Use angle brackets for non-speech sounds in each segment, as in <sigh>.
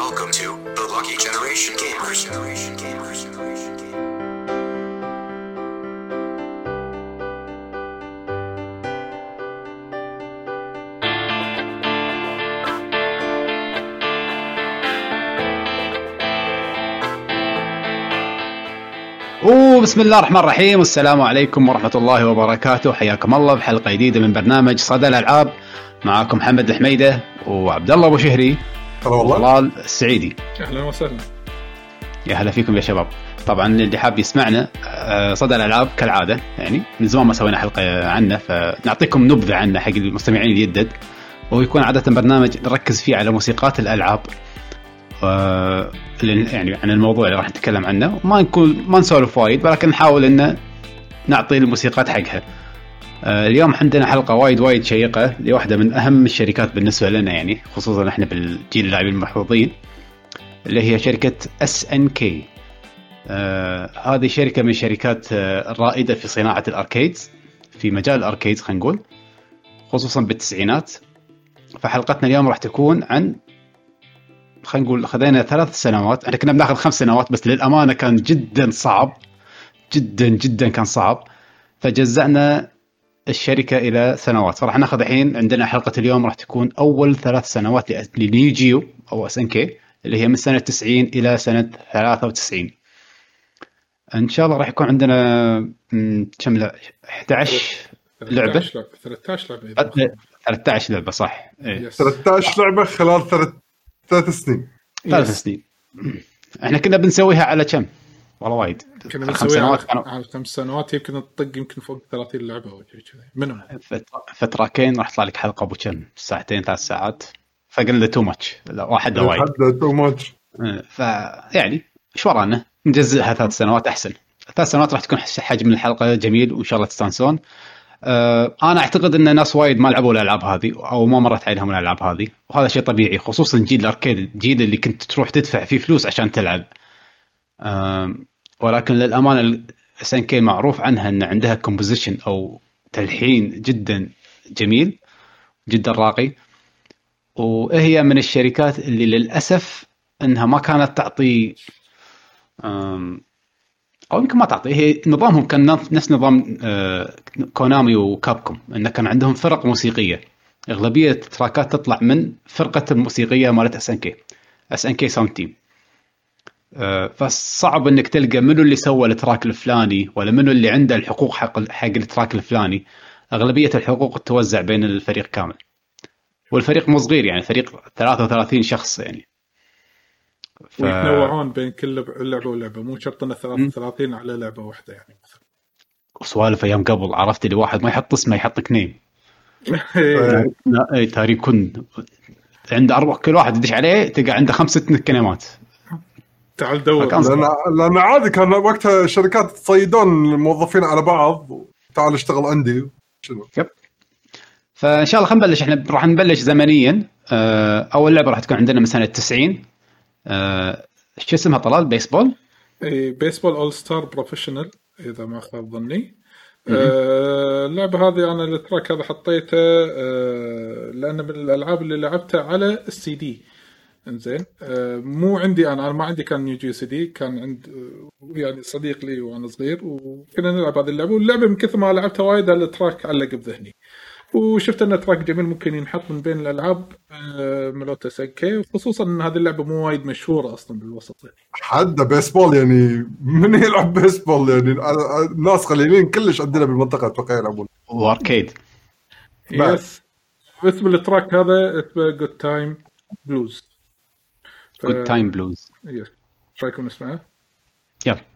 Welcome to the Lucky Generation Gamers. Generation Gamers. وبسم الله الرحمن الرحيم. والسلام عليكم ورحمة الله وبركاته. حياكم الله بحلقة جديدة من برنامج صدى الألعاب. معاكم محمد الحميدة وعبد الله أبو شهري. هلا والله. وطلال السعيدي أهلا وسهلا. يا هلا فيكم يا شباب. طبعا اللي حاب يسمعنا آه، صدى الألعاب كالعادة يعني من زمان ما سوينا حلقة عنه فنعطيكم نبذة عنه حق المستمعين الجدد ويكون عادة برنامج نركز فيه على موسيقات اللي- يعني عن الموضوع اللي راح نتكلم عنه. وما نكون ما نسولف وايد ولكن نحاول ان نعطي الموسيقات حقها. آه، اليوم عندنا حلقة وايد وايد شيقة لواحدة من أهم الشركات بالنسبة لنا يعني خصوصا إحنا بالجيل اللاعبين المحظوظين اللي هي شركة اس ان كي. هذه شركة من الشركات آه، الرائده في صناعة الأركيدز في مجال الأركيدز خلينا نقول خصوصا بالتسعينات. فحلقتنا اليوم راح تكون عن خلينا نقول خذينا ثلاث سنوات إحنا كنا بناخذ خمس سنوات بس للأمانة كان جدا صعب جدا جدا كان صعب فجزأنا الشركة إلى سنوات فراح ناخذ الحين عندنا حلقة اليوم راح تكون أول ثلاث سنوات لنيو جيو أو SNK اللي هي من سنة 90 إلى سنة 93 إن شاء الله راح يكون عندنا كم لا 11 لعبة؟ 13 لعبة 13 لعبة إذا ما خاب. 13 لعبة صح إيه. yes. 13 لعبة خلال ثلاث ثلاث سنين ثلاث سنين إحنا كنا بنسويها على كم؟ والله وايد. كنا خمس سنوات على- كانوا على خمس سنوات يمكن نطق يمكن فوق 30 لعبة أو شيء كذي منهم فترة فتراكين راح يطلع لك حلقة أبو كم؟ ساعتين ثلاث ساعات. فقلنا too much لا واحد وايد. too much فيعني إيش ورانا؟ نجزئها ثلاث سنوات أحسن. ثلاث سنوات راح تكون حجم الحلقة جميل وان شاء الله تستانسون. آه، أنا أعتقد إن ناس وايد ما لعبوا الألعاب هذه أو ما مرت عليهم الألعاب هذه. وهذا شيء طبيعي خصوصا جيل ال arcade. الجيل اللي كنت تروح تدفع فيه فلوس عشان تلعب. ولكن للأمانة ان كي معروف عنها إن عندها composition أو تلحين جدا جميل جدا راقي. وهي من الشركات اللي للأسف إنها ما كانت تعطي أو يمكن ما تعطي هي نظامهم كان نف- نفس نظام آه، كونامي وكابكوم انه كان عندهم فرق موسيقية. أغلبية ال trackات تطلع من فرقة الموسيقية مالت SNK SNK sound team فصعب إنك تلقى منو اللي سوى ال track الفلاني ولا منو اللي عنده الحقوق حق حق ال track الفلاني. أغلبية الحقوق توزع بين الفريق كامل. والفريق مو صغير يعني فريق 33 شخص يعني. ف... ويتنوعون بين كل لعبة ولعبة مو شرط انه 33 على لعبة واحدة يعني مثلا. وسوالف أيام قبل عرفت اللي واحد ما يحط اسمه يحط name تاريكون عنده أربع كل واحد يدش عليه تلقى عنده خمس ست كلمات تعال دور لأن لأن عادي كان وقتها شركات تصيدون الموظفين على بعض تعال اشتغل عندي. شنو؟ فإن شاء الله خلينا نبلش. إحنا راح نبلش زمنيا. آه، أول لعبة راح تكون عندنا من سنة 90 آه، شو اسمها طلال؟ بيسبول إيه، Baseball All Star Professional إذا ما خاب ظني. آه، اللعبة هذه أنا ال track هذا حطيته آه، لأنه من الألعاب اللي لعبتها على السي دي. إنزين. آه، مو عندي أنا أنا ما عندي كان يو جي سي دي كان عند آه، يعني صديق لي وأنا صغير وكنا نلعب هذه اللعبة واللعبة من كثر ما لعبتها وايد ال track علق بذهني. وشفت انه track جميل ممكن ينحط من بين الألعاب آه، ملوتا سكي وخصوصا أن هذه اللعبة مو وايد مشهورة أصلا بالوسط. يعني. حد بيسبول يعني من يلعب بيسبول يعني؟ الناس قليلين كلش عندنا بالمنطقة أتوقع يلعبون. و arcade. Yes اسم ال track هذا اسمه جود تايم بلوز جود تايم بلوز يس إيش رايكم نسمعه؟ يلا Thank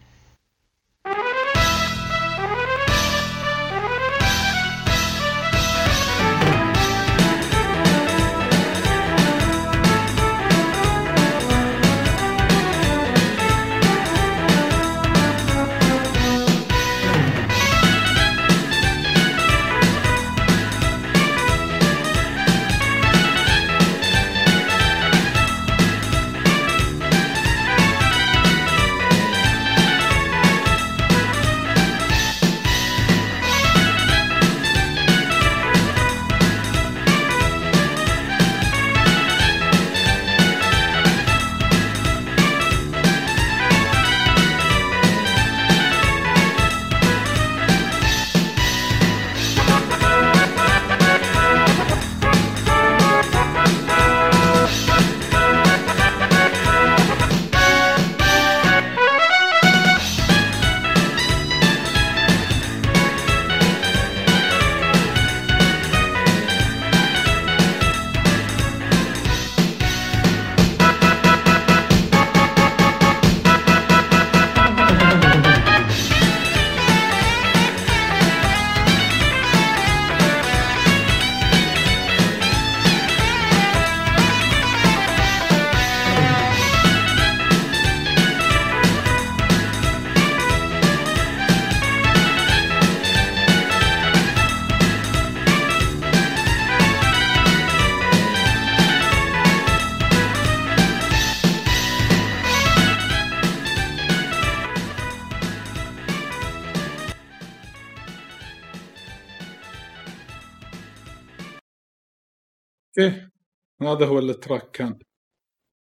هذا هو ال track كان.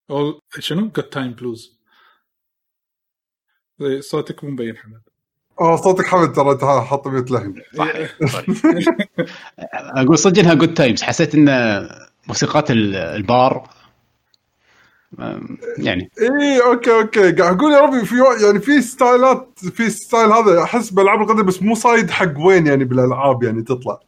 أو شنو؟ Good Time Blues صوتك مو مبين حمد. آه صوتك حمد ترى أنت حاط mute لهن <laughs> <laughs> أقول صدق إنها good times حسيت إن موسيقات ال- البار يعني. اي okay okay. قاعد أقول يا ربي في يعني في ستايلات في style هذا أحس بالألعاب القديمة بس مو صايد حق وين يعني بالألعاب يعني تطلع.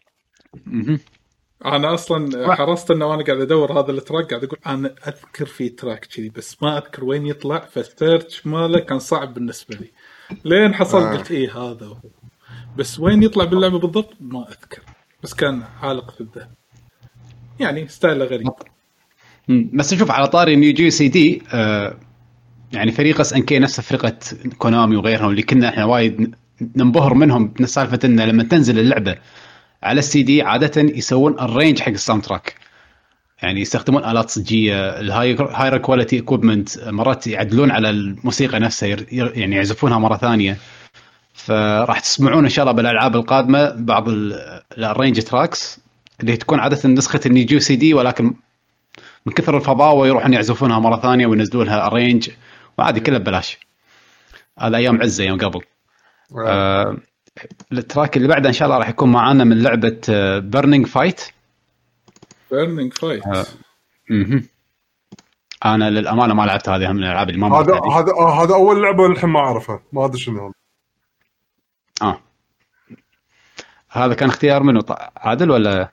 أنا أصلا حرصت إنه وأنا قاعد أدور هذا ال track قاعد أقول أنا أذكر في track كذي بس ما أذكر وين يطلع ف ال search ماله كان صعب بالنسبة لي. لين حصلت آه. قلت إيه هذا. هو بس وين يطلع باللعبة بالضبط؟ ما أذكر. بس كان عالق في الذهن. يعني style ه غريب. بس شوف على طاري Neo Geo CD آه يعني فريق SNK نفس فرقة Konami وغيرهم اللي كنا إحنا وايد ننبهر منهم من سالفه إنه لما تنزل اللعبة على السي دي عادة يسوون ال arrange حق ال sound track يعني يستخدمون آلات صجية ال high higher quality equipment مرات يعدلون على الموسيقى نفسها يعني يعزفونها مرة ثانية. فراح تسمعون إن شاء الله بالألعاب القادمة بعض ال- ال arrange tracks اللي تكون عادة نسخة ال Neo CD ولكن من كثر الفضاوه يروحون يعزفونها مرة ثانية وينزلون لها arrange وعادي كلها ببلاش. هذا أيام عزة يوم قبل. آه ال track اللي بعده إن شاء الله راح يكون معانا من لعبة Burning Fight Burning Fight آه. أنا للأمانة ما لعبت هذه من الألعاب اللي ما هذا. هذا آه هذا أول لعبة الحين ما أعرفها. ما أدري شنو هذا. آه. هذا كان اختيار منه. ط- عادل ولا اي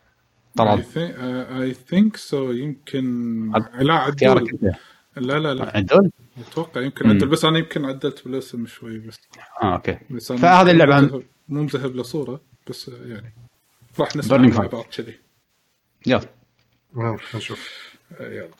طلال؟ Think so يمكن لا عدول أنت. لا لا لا. عدول؟ أتوقع يمكن عدل بس أنا يمكن عدلت بالاسم شوي بس. آه أوكي. فهذه اللعبة مو مذهب- مو مذهب له صورة بس يعني راح نسمع مع. بعض كذي. يلا. نشوف. آه، يلا.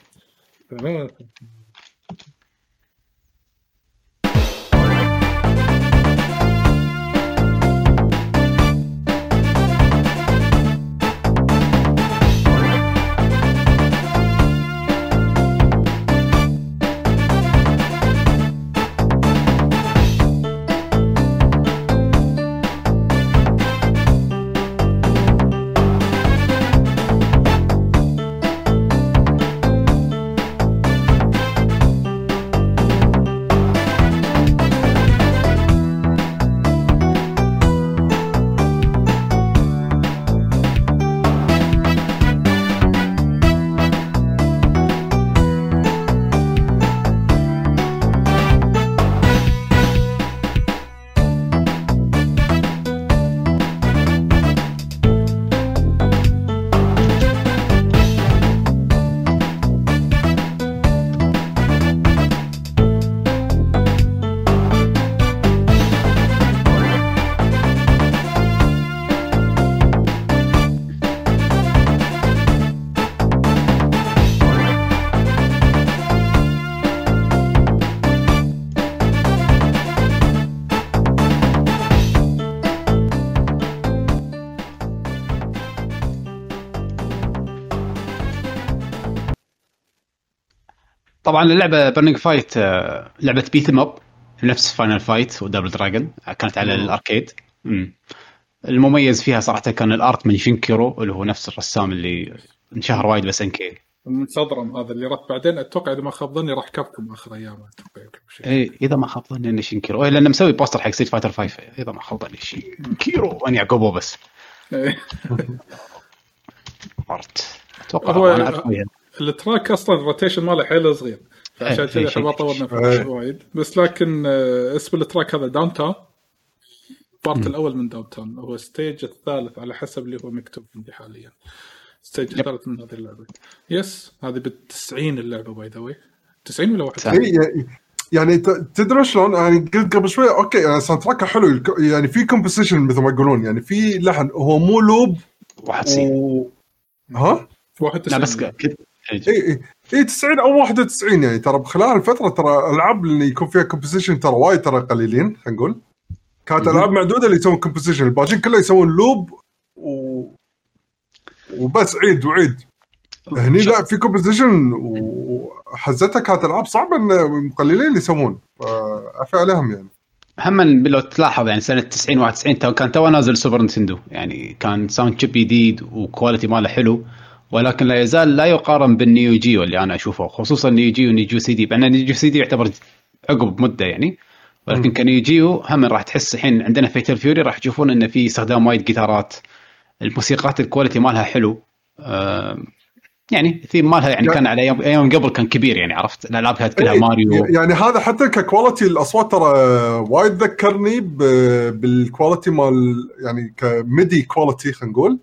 طبعا اللعبه برنينج فايت آه، لعبة بيثم اب نفس فاينل فايت ودبل دراجون كانت على الأركيد مم. المميز فيها صراحة كان الأرت من شينكيرو اللي هو نفس الرسام اللي انشهر وايد بس ان كي المنصدرم هذا اللي راح بعدين أتوقع إذا ما خاب ظني راح كابكم آخر ايامه أتوقع. اي إذا ما خاب ظني إنه شينكيرو إيه لأنه مسوي بوستر حق ستيت فايتر 5 إذا ما خاب ظني شينكيرو وان يعقوبه بس إيه. <laughs> Art أتوقع هو- أنا. ال track أصلا ال rotation ماله حيل صغير. عشان إيه، كذا شيء- ما طولنا إيه. فيه وايد. بس لكن آه، اسم ال track هذا Down Town ال part الأول من Down Town هو stage الثالث على حسب اللي هو مكتوب عندي حاليا. stage الثالث من هذه اللعبة. Yes هذه بال 90 اللعبة by the way 90 ولا واحد؟ صح. إي، يعني- يعني تدري شلون؟ يعني قلت قبل شوي okay يعني sound track حلو. يعني في composition مثل ما يقولون. يعني في لحن. هو مو loop. واحد سي و... ها؟ 91 لا بس كنت اي اي اي 90 أو 91 يعني ترى خلال الفترة ترى الالعاب اللي يكون فيها كومبوزيشن ترى وايد ترى قليلين خلينا نقول. كانت ألعاب معدودة اللي يسوون كومبوزيشن الباقيين كله يسوون لوب و... وبس عيد وعيد. هني لا في كومبوزيشن وحزتها كانت ألعاب صعبة إن مقللين اللي يسوون فعفى عليهم يعني. هم لو تلاحظ يعني سنة 90 91 تو- كان تو نازل Super Nintendo يعني كان sound chip جديد و quality ماله حلو. ولكن لا يزال لا يقارن بال Neo Geo اللي أنا أشوفه خصوصا Neo Geo و Neo CD بان Neo CD يعتبر عقب مدة يعني. ولكن ك Neo Geo هم راح تحس الحين عندنا Fatal Fury راح تشوفون انه في استخدام وايد جيتارات. الموسيقات ال quality مالها حلو. يعني الثيم مالها يعني يعني- كان على أيام أيام قبل كان كبير يعني عرفت؟ الألعاب كانت كلها إيه، ماريو. يعني هذا حتى ك quality الأصوات ترى وايد ذكرني بال quality مال يعني ك MIDI quality خلينا نقول.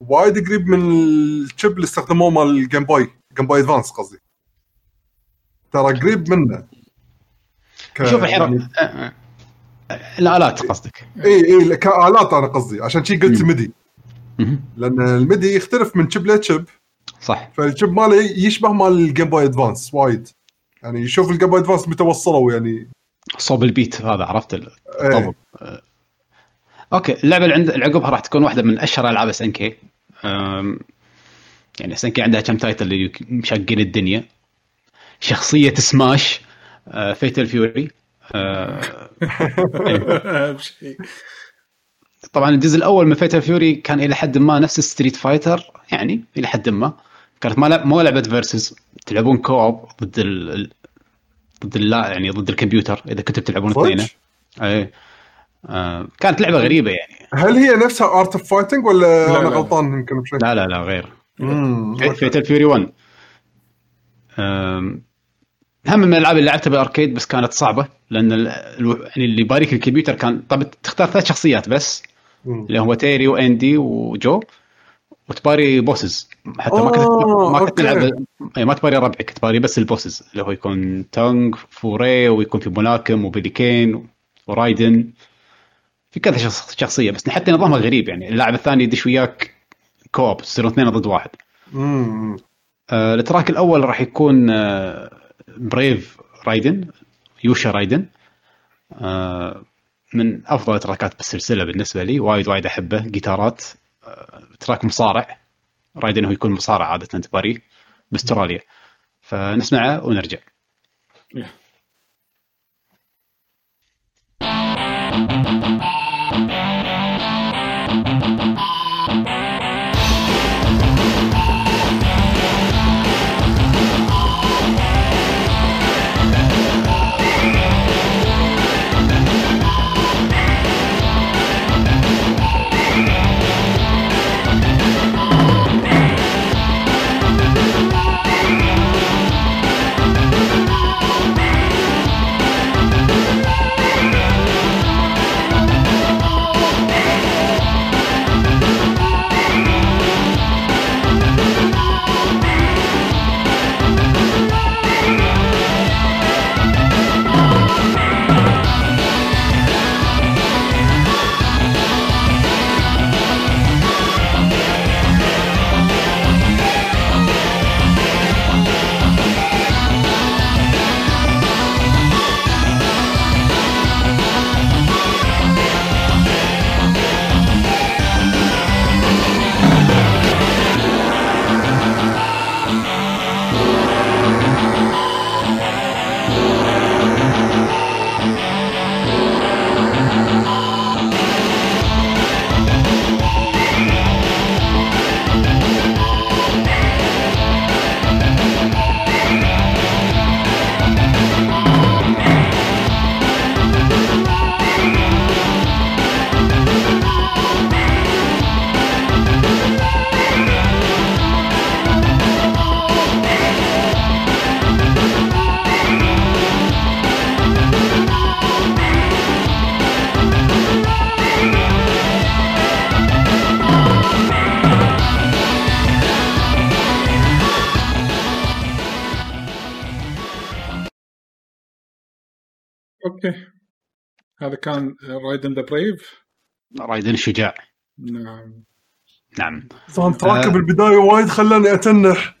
وايد قريب من ال chip اللي استخدموه مال ال Game Boy Game Boy Advance قصدي ترى قريب منه ك- شوف الحين يعني آه، آه. الالات قصدك إي إي كآلات أنا قصدي عشان شي قلت. MIDI. لأن ال MIDI يختلف من chip ل chip صح فال chip ماله يشبه مال ال Game Boy Advance وايد يعني شوف ال Game Boy Advance متى وصلوا يعني صوب البيت هذا عرفت ال-. الطبل آه. Okay اللعبة اللي عند اللي عقبها راح تكون واحدة من أشهر ألعاب SNK يعني كي عندها كم title اللي مشقين الدنيا. شخصية Smash Fatal Fury <laughs> أهم شيء. طبعا الجزء الأول من Fatal Fury كان إلى حد ما نفس Street Fighter يعني إلى حد ما. كانت ما لعب- مو لعبة versus تلعبون co-op ضد ال ضد لا يعني ضد الكمبيوتر إذا كنتوا تلعبون صدق؟ اثنين. اي آه كانت لعبة غريبة يعني هل هي نفسها Art of Fighting ولا لا، أنا لا. غلطان يمكن بشيء؟ لا لا لا غير. Fatal Fury 1 أم، هم من الألعاب اللي لعبتها بال arcade بس كانت صعبة لأن يعني اللي باريك الكمبيوتر كان طب تختار ثلاث شخصيات بس مم. اللي هو تيري وأندي وجو وتباري bosses حتى ما كنت آه، ما كنت. تلعب أي ما تباري ربعك تباري بس ال bosses اللي هو يكون Tung Fu Rue ويكون في ملاكم و Billy Kane ورايدن في كذا شخص- شخصية بس حتى نظامها غريب يعني. اللاعب الثاني يدش وياك co-op تصيرون اثنين ضد واحد. آه، ال track الأول راح يكون آه، Brave Raiden، Yusha Raiden آه، من أفضل التراكات بالسلسلة بالنسبة لي. وايد وايد أحبه. جيتارات آه، track مصارع. رايدن هو يكون مصارع عادة تباريه بأستراليا. فنسمعه ونرجع. أوكي Raiden the Brave؟ رايدن الشجاع نعم. نعم. soundtrack آه. بالبداية وايد خلاني أتنح؟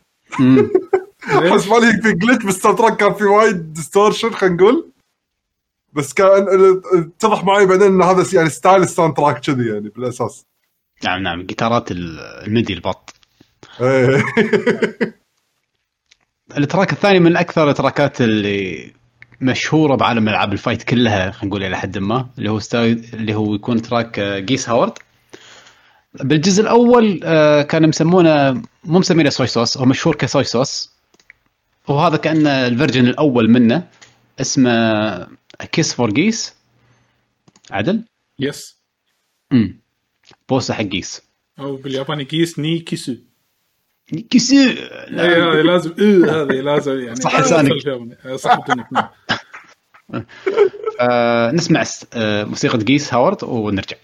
حس <laughs> مالي في glitch بال soundtrack كان في وايد distortion خلينا نقول. بس كان اتضح معي بعدين إن هذا يعني style ال soundtrack كذي يعني بالأساس. نعم نعم. جيتارات ال- ال MIDI البط. إيه. <laughs> ال track الثاني من أكثر التراكات اللي مشهورة بعالم ألعاب ال fight كلها خلينا نقول إلى حد ما اللي هو style اللي هو يكون track آه، Geese Howard. بالجزء الأول آه، كانوا مسمونه مو مسمينه صويا صوص هو مشهور كصويا صوص وهذا كان ال version الأول منه اسمه Kiss for Geese عدل؟ yes امم بوسة حق Geese أو بالياباني Geese ni kissu o kissu o اي هذه لازم إيه هذه لازم يعني صح لسانك. صح نعم. آه نسمع آه موسيقى جيس هاورد ونرجع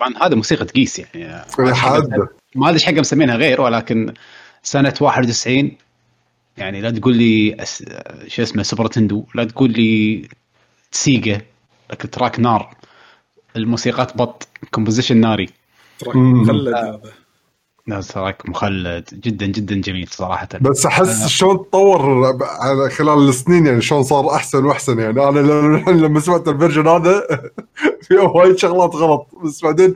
طبعا هذا موسيقى Geese يعني. ما أدري إيش حق مسمينها غير ولكن سنة 91 يعني لا تقول لي أس... شو اسمه Super Nintendo لا تقول لي سيجا لكن track نار. الموسيقات بط composition ناري. track. مخلد. هذا track مخلد. جدا جدا جميل صراحة. بس أحس شلون تطور على خلال السنين يعني شلون صار أحسن وأحسن يعني أنا لما سمعت ال version هذا <laughs> في وايد شغلات غلط. بس بعدين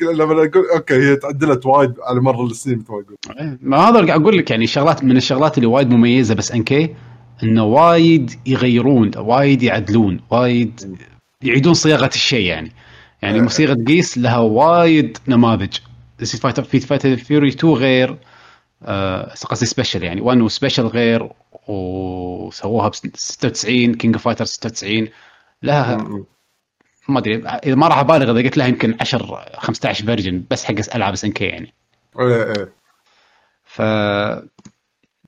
لما أقول okay هي تعدلت وايد على مر السنين مثل ما أقول ما هذا اللي قاعد أقول لك يعني شغلات من الشغلات اللي وايد مميزة ب SNK إنه وايد يغيرون وايد يعدلون وايد يعيدون صياغة الشيء يعني. يعني آه. موسيقى Geese لها وايد نماذج. في Fatal في Fatal Fury 2 غير آه، قصدي Special يعني. 1 و Special غير وسووها ب 96 King of Fighters 96 لها ما أدري إذا ما راح أبالغ إذا قلت لها يمكن 10 15 version بس حق العاب SNK يعني. إيه إيه. ف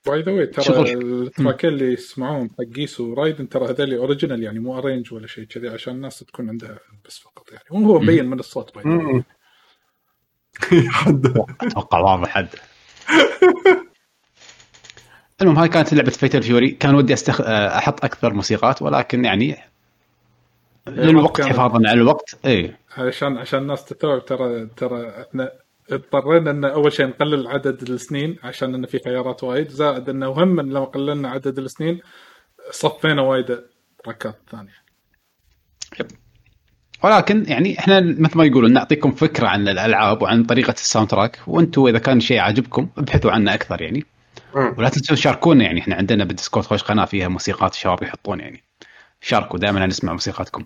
by the way ترى. ال track ين اللي يسمعون حق Geese ورايدن ترى هذول original يعني مو arrange ولا شيء كذي عشان الناس تكون عندها بس فقط يعني. وهو مبين من الصوت باي أتوقع واضح حد. <laughs> المهم هاي كانت لعبة Fatal Fury كان ودي أستخ... أحط أكثر موسيقات ولكن يعني للوقت كانت- حفاظا على الوقت. اي عشان عشان الناس تستوعب ترى ترى إحنا اضطرينا إن أول شيء نقلل عدد السنين عشان انه في خيارات وايد. زائد إنه إن لما قللنا عدد السنين صفينا وايد تراكات ثانية. ولكن يعني إحنا مثل ما يقولون نعطيكم فكرة عن الألعاب وعن طريقة ال soundtrack وأنتم إذا كان شيء عاجبكم ابحثوا عنه أكثر يعني. ولا تنسوا تشاركونا يعني إحنا عندنا بال Discord خوش قناة فيها موسيقات الشباب يحطون يعني. شاركوا دائما نسمع موسيقاتكم.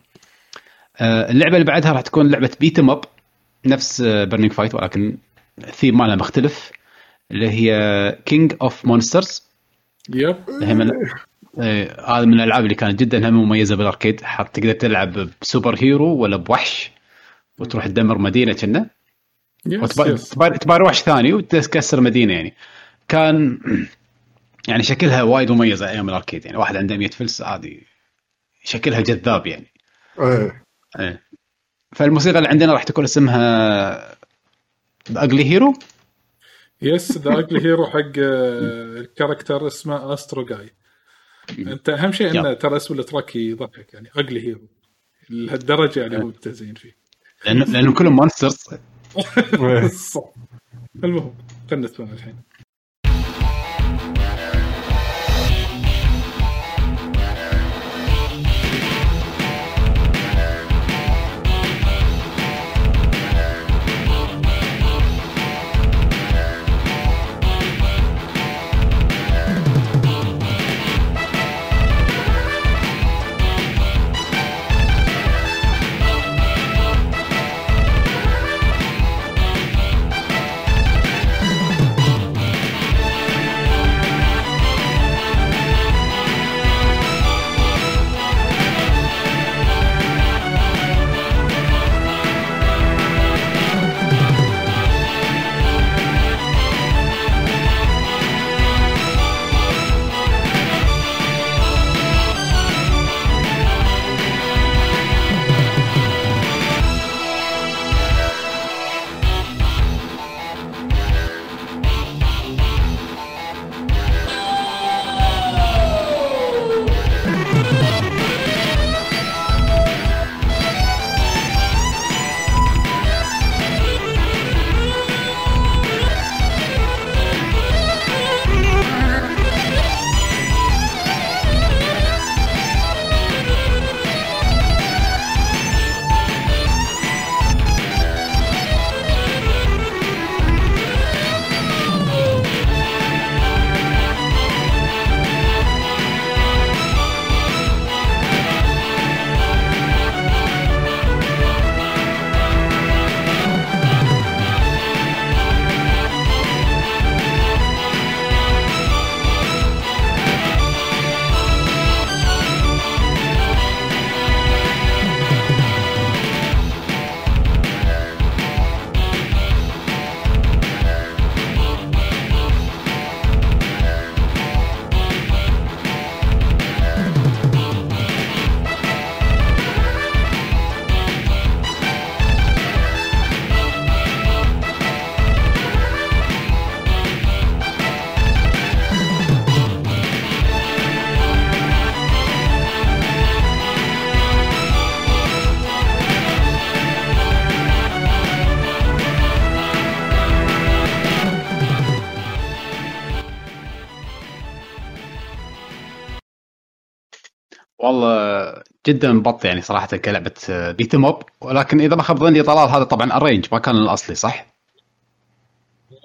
آه، اللعبة اللي بعدها راح تكون لعبة beat 'em up نفس Burning Fight ولكن الثيم مالها مختلف اللي هي King of Monsters yep. هي من آه، هذا من الألعاب اللي كانت جدا هم مميزة بال arcade. حط تقدر تلعب ب superhero ولا بوحش وتروح تدمر مدينة كنا. تباري وحش ثاني وتكسر مدينة يعني. كان <clears throat> يعني شكلها وايد مميزة أيام ال arcade يعني. واحد عنده 100 فلس هذه شكلها جذاب يعني. إيه. إيه. فالموسيقى اللي عندنا راح تكون اسمها اجلي هيرو يس ذا اجلي هيرو حق آه، ال character اسمه Astro Guy أنت أهم شيء انه. ترى اسم ال track يضحك يعني Ugly Hero. لهالدرجة يعني هو التزيين فيه. لأنه لانهم كلهم مونسترز. <laughs> <laughs> صح. المهم خلينا نسمع الحين. جدا بط يعني صراحة كلعبة beat 'em up ولكن إذا ما خاب ظني طلال هذا طبعا ال arrange ما كان الأصلي صح؟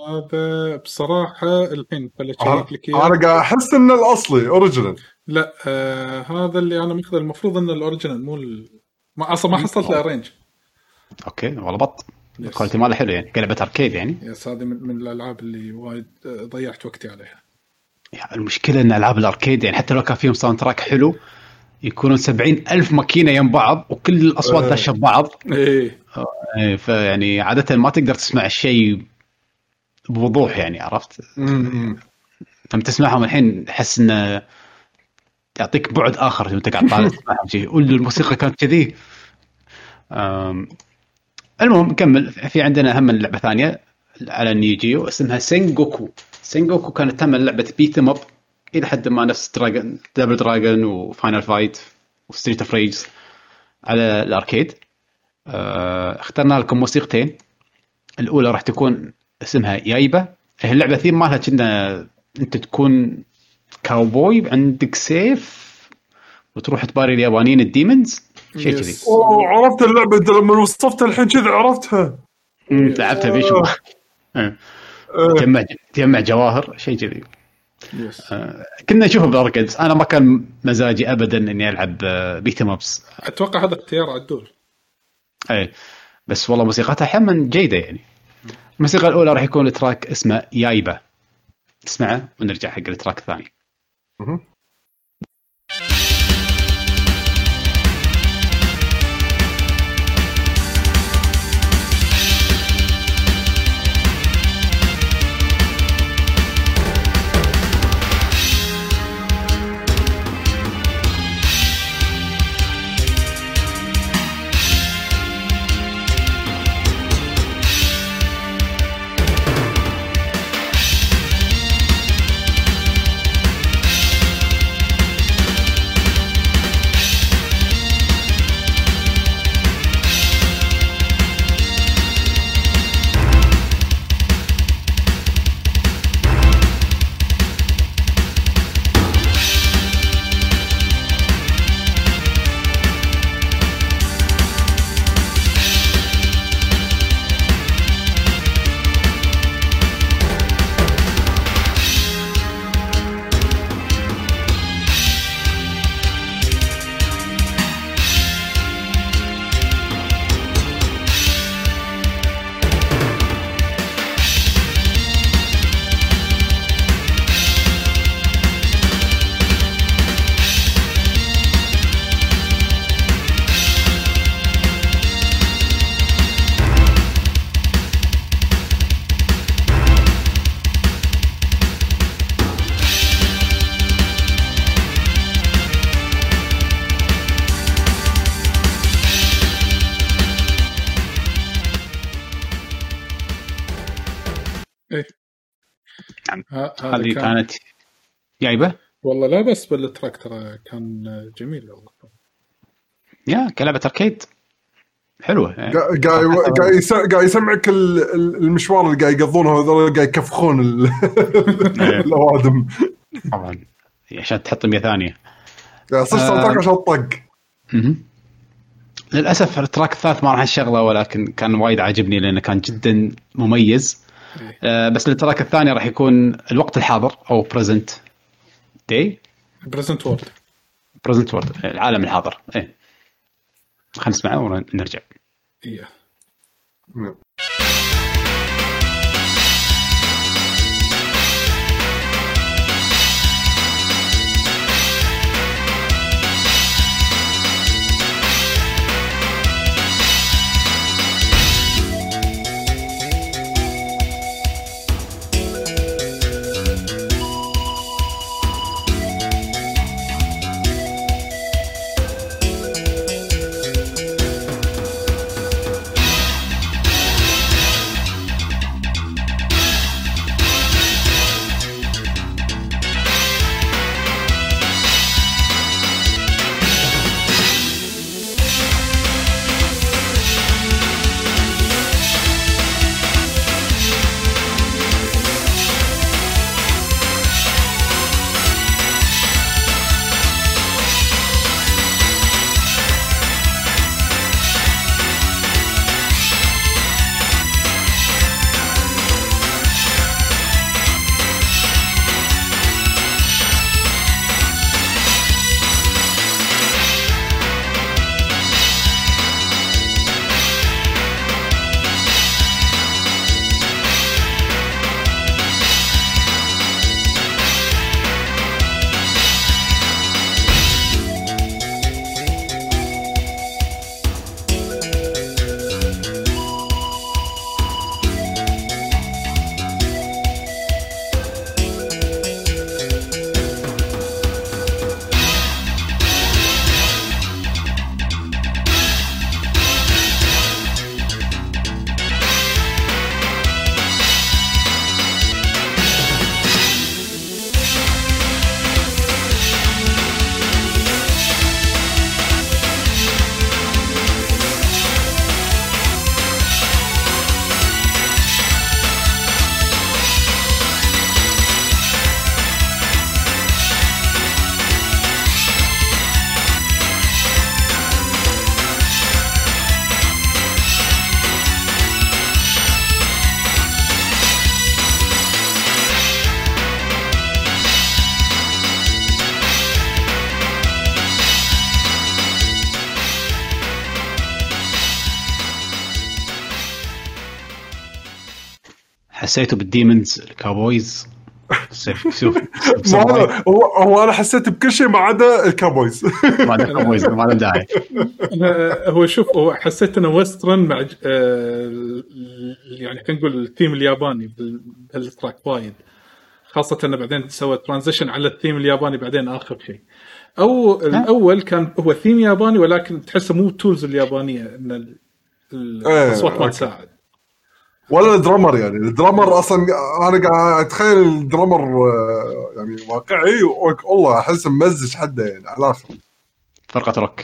هذا بصراحة الحين خليني اشيك لك أنا اياه قاعد أحس إنه الأصلي original لا آه هذا اللي أنا ماخذه المفروض انه ال original مو ال... ما أصلا ما حصلت له arrange okay والله بط. ال quality ماله حلو يعني كلعبة arcade يعني. yes هذه من, من الألعاب اللي وايد آه، ضيعت وقتي عليها. المشكلة إن ألعاب ال arcade يعني حتى لو كان فيهم soundtrack حلو يكونون سبعين ألف ماكينة يم بعض وكل الأصوات آه. داشة ببعض إيه. إيه، فيعني عادة ما تقدر تسمع الشيء بوضوح يعني عرفت؟ لما تسمعهم الحين تحس انه يعطيك بعد آخر وانت قاعد طالع <laughs> تسمعهم شيء. الموسيقى كانت كذي. المهم نكمل في عندنا هم لعبة ثانية على Neo Geo اسمها Sengoku. Sengoku كانت تعمل لعبة beat up إلى حد ما نفس Dragon Double Dragon و Final Fight و Street of Rage على ال arcade. أه، اخترنا لكم موسيقتين. الأولى راح تكون اسمها يايبا. هي اللعبة ثيم مالها كنا أنت تكون كاوبوي عندك سيف وتروح تباري اليابانيين ال demons. شيء كذي. أوه عرفت اللعبة د- لما وصفتها الحين كذا عرفتها. لعبتها بيشو. آه. تجمع تجمع جواهر شيء كذي. yes كنا نشوفه بال arcades أنا ما كان مزاجي ابدا إني ألعب beat ups أتوقع هذا اختيار عدول. اي بس والله موسيقتها أحيانا جيدة يعني. الموسيقى الأولى راح يكون ال track اسمه يايبا اسمعه ونرجع حق ال track الثاني. كان كانت جايبة والله لا بس بالتراك ترى كان جميل والله يا كلعبة أركيد حلوة. قاعد قاعد قاعد يس- قاعد يسمعك ال- ال- المشوار اللي قاعد يقضونه هذول قاعد يكفخون ال- <laughs> الأوادم طبعا عشان تحط 100 ثانية يعني صدق آه. ساوند عشان طق. للأسف التراك الثالث ما راح نشغله ولكن كان وايد عاجبني لأنه كان جدا مميز إيه. بس ال track الثاني راح يكون الوقت الحاضر أو present day present world present world العالم الحاضر. إيه. خلينا نسمعه ونرجع. إيه. حسيته بال demons ال cowboys شوف هو هو أنا حسيت بكل شيء ما عدا ال cowboys <laughs> ما له cowboys ما له داعي أنا- هو شوف هو حسيت إنه western مع آه، يعني خلينا نقول الثيم الياباني بال- بال track وايد خاصة إنه بعدين سوى transition على الثيم الياباني بعدين آخر شيء. أو الأول كان هو ثيم ياباني ولكن تحسه مو tools اليابانية إن إيه، الأصوات ما. تساعد. ولا الدرامر يعني. الدرامر أصلا أنا قاعد أتخيل الدرامر آه، يعني واقعي. والله أحس ممزج حده يعني على الآخر فرقة روك.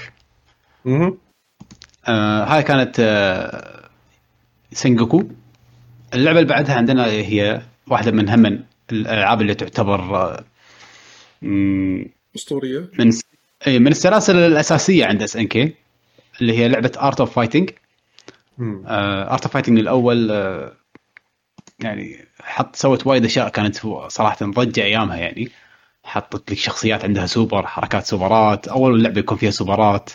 آه هاي كانت آه سنجوكو اللعبة اللي بعدها عندنا هي واحدة من هم الألعاب اللي تعتبر آه أسطورية. من إي من السلاسل الأساسية عند SNK اللي هي لعبة Art of Fighting. Art of Fighting الأول آه، يعني حط سوت وايد أشياء كانت صراحة ضجة أيامها يعني. حطت لك شخصيات عندها سوبر حركات سوبرات أول لعبة يكون فيها سوبرات.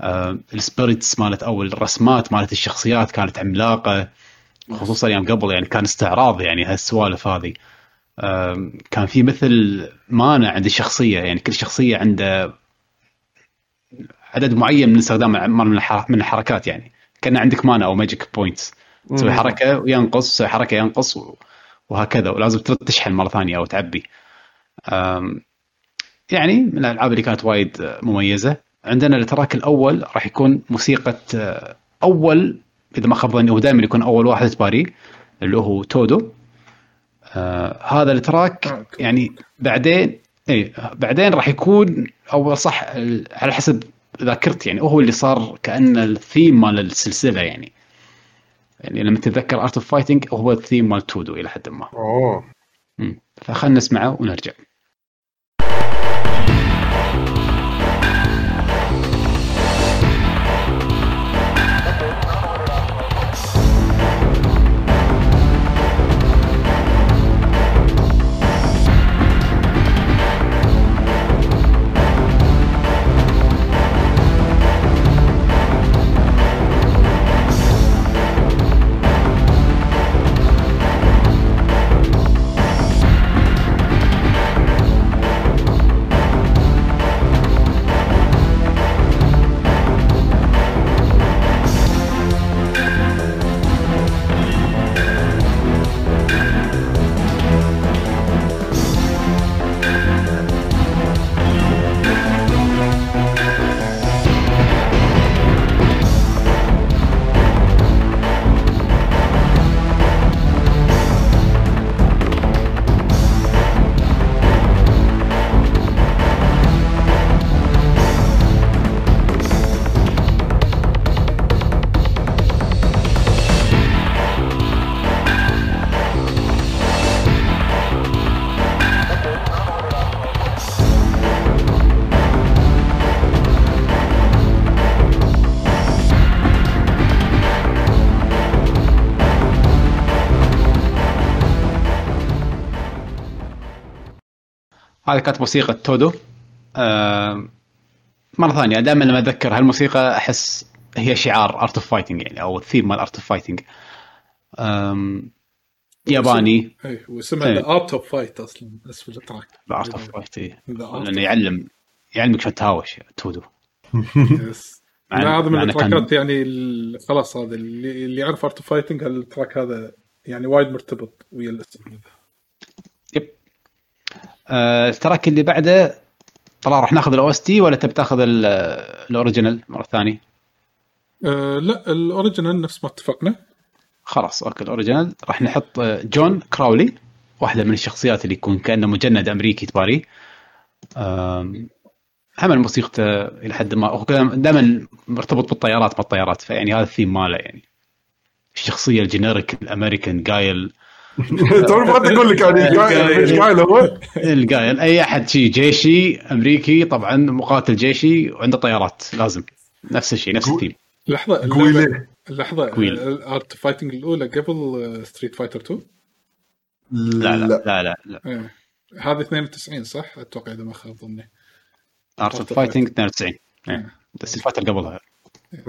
آه، ال sprites مالت اول الرسمات مالت الشخصيات كانت عملاقة خصوصا أيام قبل يعني كان استعراض يعني هالسوالف هذه. آم، كان في مثل mana عند الشخصية يعني كل شخصية عنده عدد معين من استخدام من الحركات يعني. كأن عندك mana أو magic points تسوي حركة وينقص تسوي حركة ينقص وهكذا. ولازم ترد تشحن مرة ثانية أو تعبي. يعني من الألعاب اللي كانت وايد مميزة. عندنا ال track الأول راح يكون موسيقى آه، أول إذا ما خاب ظني هو دائما يكون أول واحد تباري اللي هو Todo. آه هذا ال track آه،. يعني بعدين اي بعدين راح يكون أو صح على حسب ذاكرتي يعني هو اللي صار كأن الثيم مال السلسلة يعني. يعني لما تتذكر Art of Fighting هو الثيم مال Todo إلى حد ما. أوه. فخلنا نسمعه ونرجع. هذه كانت موسيقى Todo. آه مرة ثانية دائما لما اتذكر هالموسيقى أحس هي شعار Art of Fighting يعني أو الثيم مال Art of Fighting ياباني. واسمها. The Art of Fight أصلا اسم ال track. Art of Fight لأنه يعلم يعلمك شلون تهاوش Todo. yes <laughs> هذا من التراكات يعني خلاص هذا اللي, يعرف Art of Fighting ال track هذا يعني وايد مرتبط ويا الاسم ال track اللي بعده طلع راح ناخذ ال OST ولا تبي تاخذ ال- ال original مرة ثانية؟ أه لا ال original نفس ما اتفقنا. خلاص okay ال original راح نحط آه، John Crawley واحدة من الشخصيات اللي يكون كأنه مجند أمريكي تباري. عمل موسيقته إلى حد ما هو دائما مرتبط بالطيارات ما الطيارات فيعني هذا الثيم ماله يعني. الشخصية الجينيريك الأمريكان قايل توني بغيت أقول لك يعني <laughs> قايل- إيش قايل هو؟ القايل أي أحد شي جيشي أمريكي طبعا مقاتل جيشي وعنده طيارات لازم نفس الشيء نفس الثيم لحظة؟ لحظة كويل. الأرت فايتنج الأولى قبل ستريت فايتر 2 لا لا لا لا, لا. إيه. هذه 92 صح؟ أتوقع إذا ما خاب ظني أرت اوف فايتنج 92 إيه. بس الفترة قبلها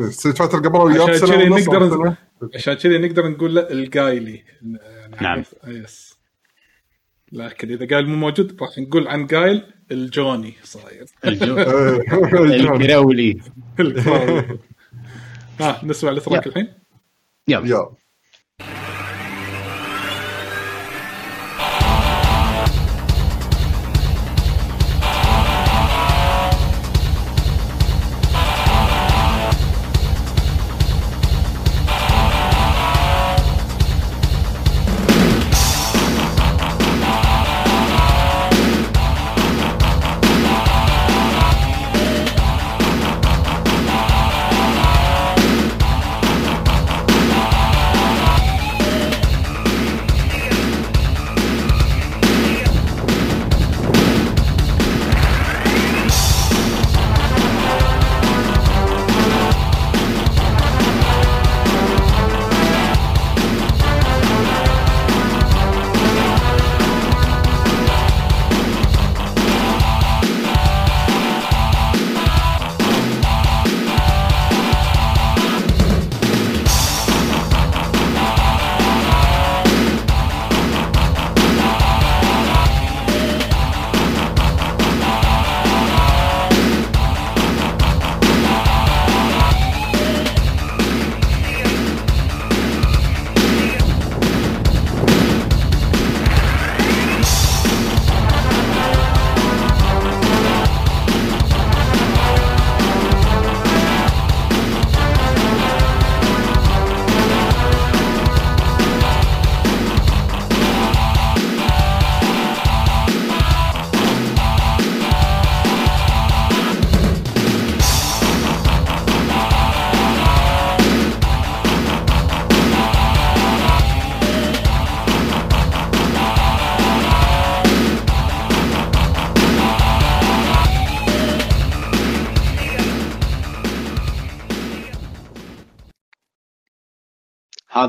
ستريت فايتر قبل وياه عشان بسنه كذي ونص أو نقدر. عشان كذي نقدر نقول له القايلي نعم. يس لكن إذا قايل مو موجود راح نقول عن قايل الجوني صاير. <laughs> الكراولي. <laughs> ها نسمع التراك يلا. الحين. يلا.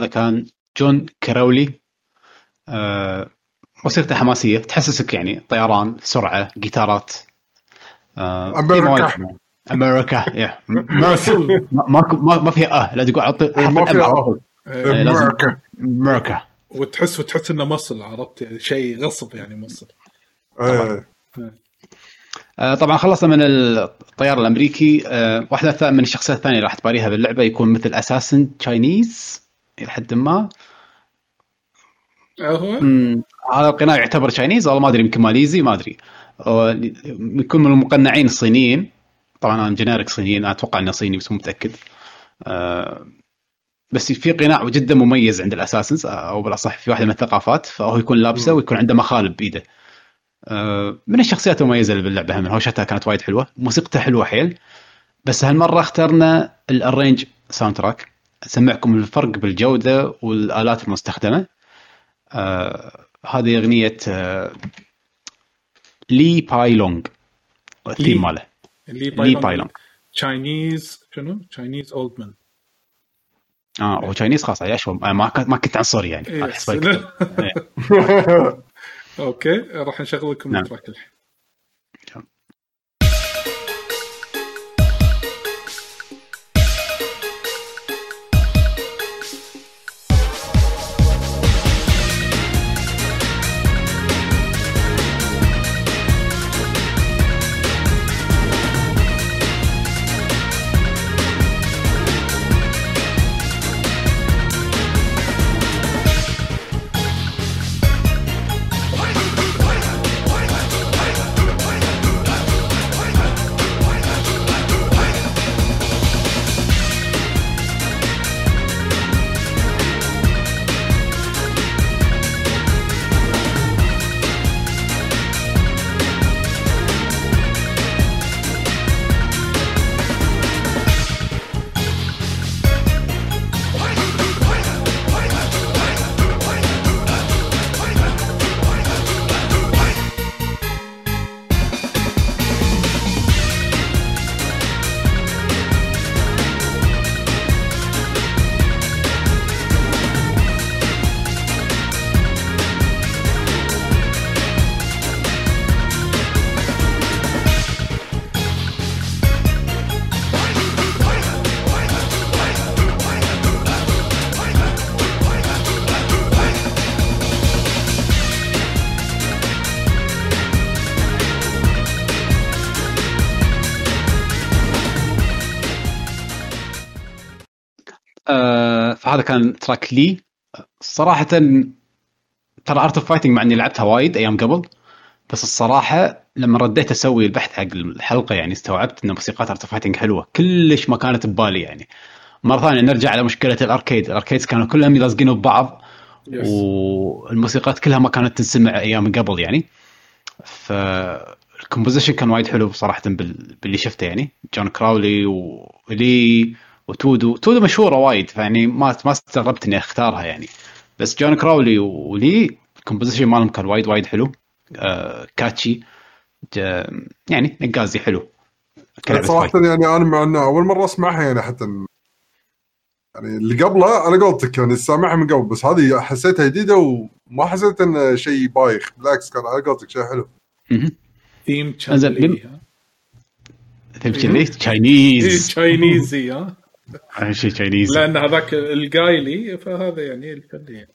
هذا كان John Crawley آه، موسيقته حماسية تحسسك يعني طيران سرعة جيتارات. آه، أمريكا. أمريكا يا. أمريكا ما ما فيها آه لا تقول عطي إيه، ما فيها آه. إيه، لازم. أمريكا. أمريكا. وتحس وتحس إنه مصل عرفت؟ يعني شيء غصب يعني مصل إيه. آه، طبعا خلصنا من الطيار الأمريكي. آه، واحدة من الشخصيات الثانية اللي راح تباريها باللعبة يكون مثل assassin Chinese إلى حد ما. هو هذا القناع يعتبر Chinese والله ما أدري يمكن ماليزي ما أدري. يكون من المقنعين الصينيين. طبعا أنا generic صينيين أتوقع إنه صيني بس مو متأكد. آه، بس في قناع جدا مميز عند ال assassins أو بالأصح في واحدة من الثقافات فهو يكون لابسة ويكون عنده مخالب بإيده. آه، من الشخصيات المميزة اللي باللعبة هم؟ هوشتها كانت وايد حلوة موسيقتها حلوة حيل بس هالمرة اخترنا ال arrange soundtrack أسمعكم الفرق بالجودة والآلات المستخدمة آه هذه أغنية آه لي باي لونج لي. الثيم ماله لي باي لونج Chinese شنو؟ Chinese old man آه هو Chinese خلاص يا شو ما كنت ما كنت عنصري يعني إيه،. إيه. <laughs> okay راح نشغل لكم نعم. ال track الحين فهذا كان track لي. صراحة ترى Art of Fighting مع إني لعبتها وايد أيام قبل بس الصراحة لما رديت أسوي البحث حق الحلقة يعني استوعبت إن موسيقات Art of Fighting حلوة كلش ما كانت ببالي يعني. مرة ثانية نرجع على مشكلة ال arcade. ال arcades كانوا كلهم يلزقين ببعض. والموسيقات كلها ما كانت تنسمع أيام قبل يعني. فال composition كان وايد حلو صراحة بال... باللي شفته يعني. جون كراولي ولي وتودو تودو مشهورة وايد فيعني ما ما استغربت إني أختارها يعني. بس جون كراولي ولي ال composition مالهم كان وايد وايد حلو. آه catchy يعني نقازي حلو. كلعبة صراحة fight. يعني أنا مع انه أول مرة أسمعها يعني حتى يعني اللي قبله أنا قلتك يعني سامعها من قبل بس هذه حسيتها جديدة وما حسيت انه شيء بايخ. بالعكس كان على قولتك شيء حلو. ثيم لي Chinese Chinese ي ها؟ اهم شيء Chinese لأن هذاك القايلي فهذا يعني الفني يعني.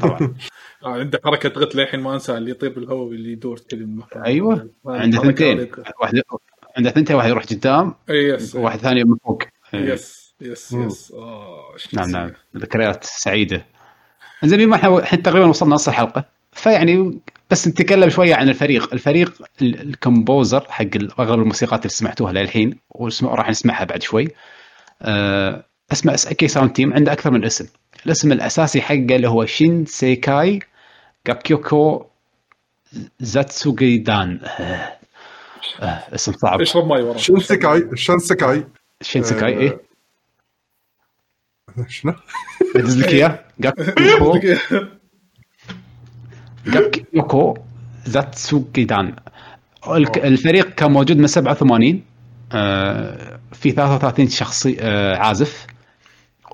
طبعا. <laughs> آه، عنده حركة غت للحين ما أنسى اللي يطير بالهواء واللي يدور كذي أيوه. عنده ثنتين واحد عنده ثنتين واحد يروح قدام إي، yes. وواحد ثاني من فوق. إيه. yes yes yes. آه نعم نعم. ذكريات سعيدة. زين بما إحنا الحين تقريبا وصلنا نص الحلقة. فيعني بس نتكلم شوية عن الفريق، الفريق ال- ال composer حق أغلب الموسيقات اللي سمعتوها للحين واسمع راح نسمعها بعد شوي. أه اسمه SNK Sound Team عنده أكثر من اسم. الاسم الأساسي حقه اللي هو شين سيكاي جاكيوكو زاتسوغي دان أه أه اسم صعب. اشرب ماي ورا شنسكاي شنسكاي شين سيكاي. إيه. شنو؟ ادز لك إياه. <laughs> جاكيوكو زاتسوكيدان الك- الفريق كان موجود من 87 آه، في 33 شخصي آه، عازف.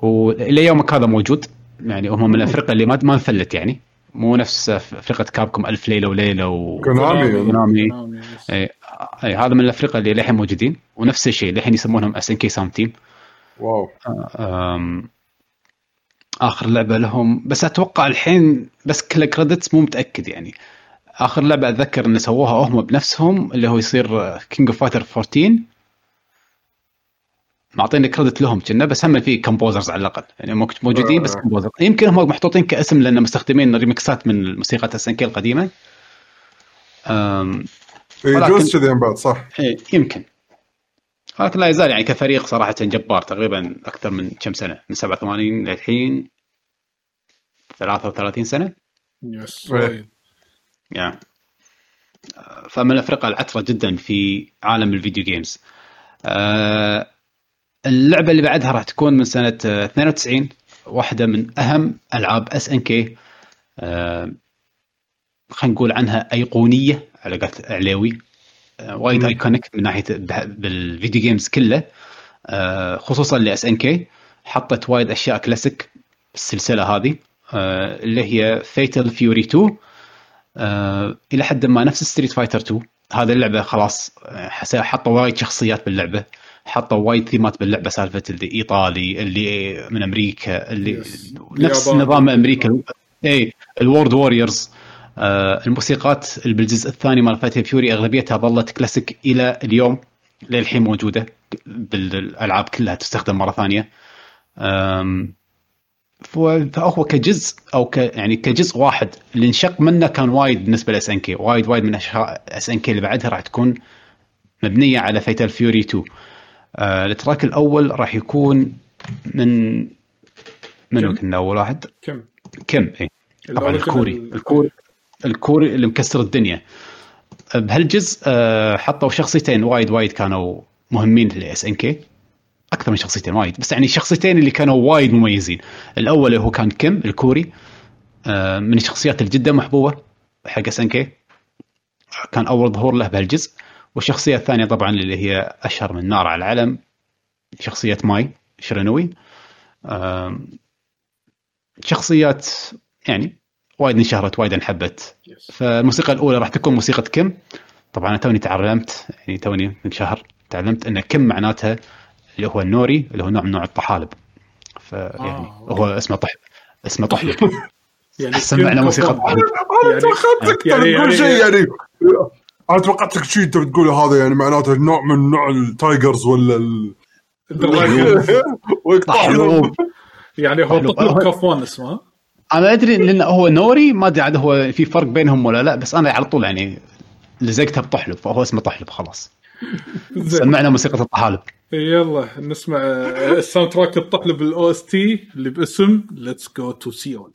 وإلى يومك هذا موجود. يعني هم من الافرقه اللي ما ما انفلت يعني. مو نفس فرقة كابكم ألف ليلة وليلة و كونامي. اي اي هذا من الافرقه اللي للحين موجودين. ونفس الشيء للحين يسمونهم SNK Sound Team wow أم، آخر لعبة لهم. بس أتوقع الحين بس كل credits مو متأكد يعني. آخر لعبة أتذكر إن سووها هم بنفسهم اللي هو يصير King of Fighter 14 معطيني credit لهم كنا بس هم في composers على الأقل. يعني موجودين بس آه. composer يمكن هم محطوطين كاسم لأن مستخدمين ريمكسات من موسيقى SNK القديمه يجوز كذي بعد صح. إيه يمكن. ولكن لا يزال يعني كفريق صراحة جبار تقريبا أكثر من كم سنة من 87 للحين 33 سنة. yes. يعني فمن الأفرقة العترة جدا في عالم ال video games آه، اللعبة اللي بعدها راح تكون من سنة آه، 92 واحدة من أهم ألعاب SNK خلينا نقول عنها أيقونية على قولة عليوي. وايد مم. iconic من ناحية بال video games كله. آه، خصوصا ل SNK حطت وايد أشياء كلاسيك السلسله هذه. آه، اللي هي Fatal Fury 2 آه، إلى حد ما نفس Street Fighter 2 هذه اللعبة خلاص آه، حطوا وايد شخصيات باللعبة. حطوا وايد ثيمات باللعبة. سالفة اللي إيطالي اللي من أمريكا اللي Yes. نفس. نظام أمريكا. اي ال World Warriors آه، الموسيقات اللي بالجزء الثاني مال Fatal Fury أغلبيتها ظلت كلاسيك إلى اليوم للحين موجودة بالألعاب كلها تستخدم مرة ثانية. فهو كجزء أو ك يعني كجزء واحد. اللي انشق منه كان وايد بالنسبة ل SNK وايد وايد من SNK اللي بعدها راح تكون مبنية على Fatal Fury 2 آه ال track الأول راح يكون من منو؟ كنا أول واحد؟ كيم؟ كيم؟ اي طبعا الكوري. الكوري. الكوري اللي مكسر الدنيا. بهالجزء آه، حطوا شخصيتين وايد وايد كانوا مهمين ل SNK أكثر من شخصيتين وايد بس يعني الشخصيتين اللي كانوا وايد مميزين. الأول هو كان كيم الكوري آه، من الشخصيات اللي جدا محبوبة حق SNK كان أول ظهور له بهالجزء. والشخصية الثانية طبعا اللي هي أشهر من نار على العلم شخصية ماي شيرانوي آم، شخصيات يعني وايد انشهرت وايد انحبت. فالموسيقى الأولى راح تكون موسيقى كيم طبعا أنا توني تعلمت يعني توني من شهر تعلمت إن كيم معناتها اللي هو النوري اللي هو نوع من نوع الطحالب. فيعني آه، هو اسمه طحلب اسمه طحلب <laughs> يعني كيم موسيقى كفوان. طحلب أنا يعني- توقعتك يعني- تقول يعني- شيء يعني أنا توقعتك شيء انت بتقول هذا يعني معناته نوع من نوع ال tigers ولا ال... <laughs> يعني هو طحلوب. طحلب كفوان اسمه. أنا أدري لأن هو نوري ما أدري عاد هو في فرق بينهم ولا لا بس أنا على طول يعني لزقتها بطحلب فهو اسمه طحلب خلاص. <laughs> سمعنا موسيقى الطحالب. يلا نسمع آه، ال soundtrack الطحلب ال OST اللي باسم Let's go to Seoul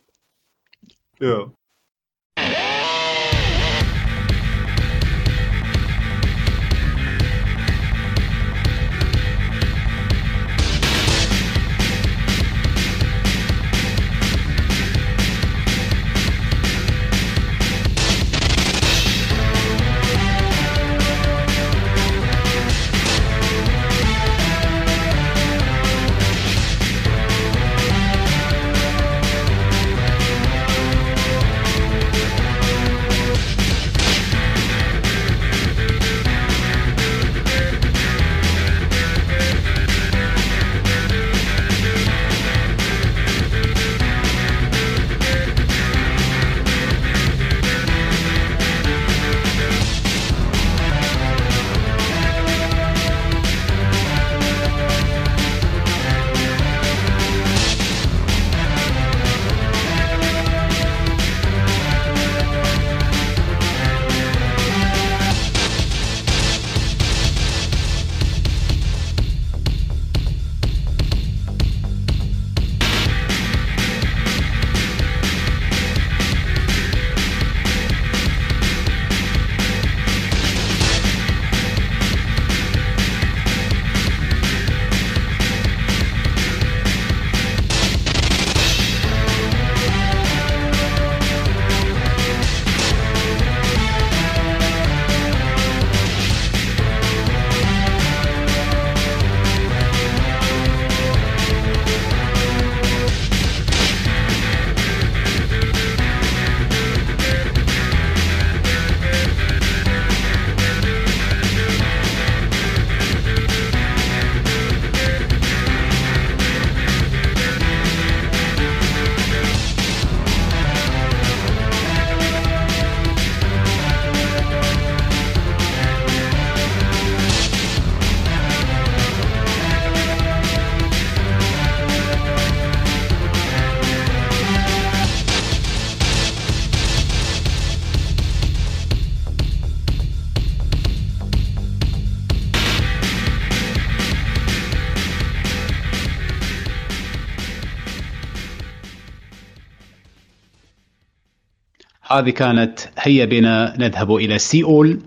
هذه كانت هيا بنا نذهب إلى سيول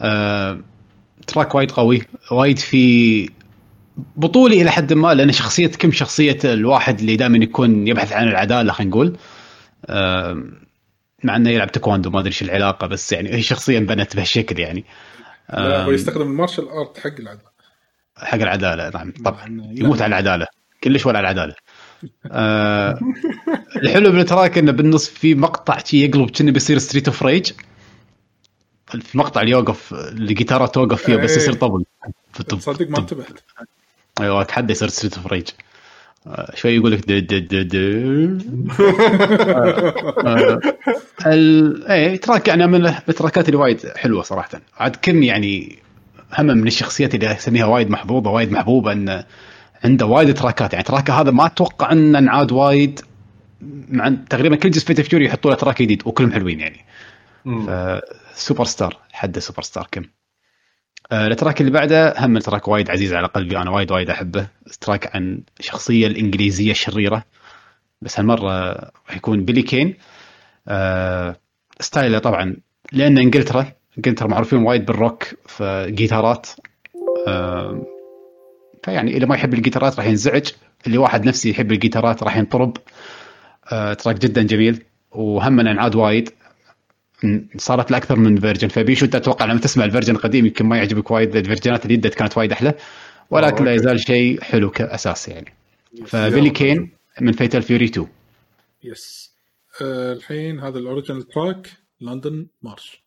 آه track وايد قوي وايد في بطولي إلى حد ما لأن شخصية كيم شخصية الواحد اللي دائما يكون يبحث عن العدالة خلينا نقول. آه مع إنه يلعب تايكوندو ما أدري إيش العلاقة بس يعني هي شخصيته انبنت بهالشكل يعني. لا هو يستخدم ال martial art حق العدالة. حق العدالة نعم. طبعا يموت على العدالة. كلش ولا على العدالة. آه الحلو بال track إنه بالنص في مقطع شي يقلب كأنه بيصير Streets of Rage في مقطع اللي يوقف الجيتارة توقف فيه بس إيه. يصير طبل تصدق ما انتبهت. أيوه حد يصير Streets of Rage شوي يقول لك آه، ال... إيه track يعني من التراكات اللي وايد حلوة صراحة. عاد كيم يعني هم من الشخصيات اللي أسميها وايد محبوبة وايد محبوبة انه عنده وايد تراكات. يعني track ه هذا ما أتوقع انه انعاد وايد مع تقريبا كل جزء Fatal Fury يحطوا له track جديد وكلهم حلوين يعني. سوبر ستار حده سوبر ستار كم؟ آه، ال track اللي بعده هم track وايد عزيز على قلبي أنا وايد وايد أحبه. track عن الشخصيه الإنجليزية الشريرة. بس هالمرة راح يكون بيلي كين. آه style ه طبعا لأن إنجلترا إنجلترا معروفين وايد بالروك فجيتارات. آه فيعني اللي ما يحب الجيتارات راح ينزعج. اللي واحد نفسي يحب الجيتارات راح ينطرب. آه track جدا جميل. وهم انعاد وايد. صارت لاكثر من version. فبيشو انت أتوقع لما تسمع ال version القديم يمكن ما يعجبك وايد. ال version ات اللي جت كانت وايد أحلى. ولكن لا. يزال شيء حلو كأساس يعني. فبيلي كين من Fatal Fury 2 yes. آه الحين هذا ال original track London March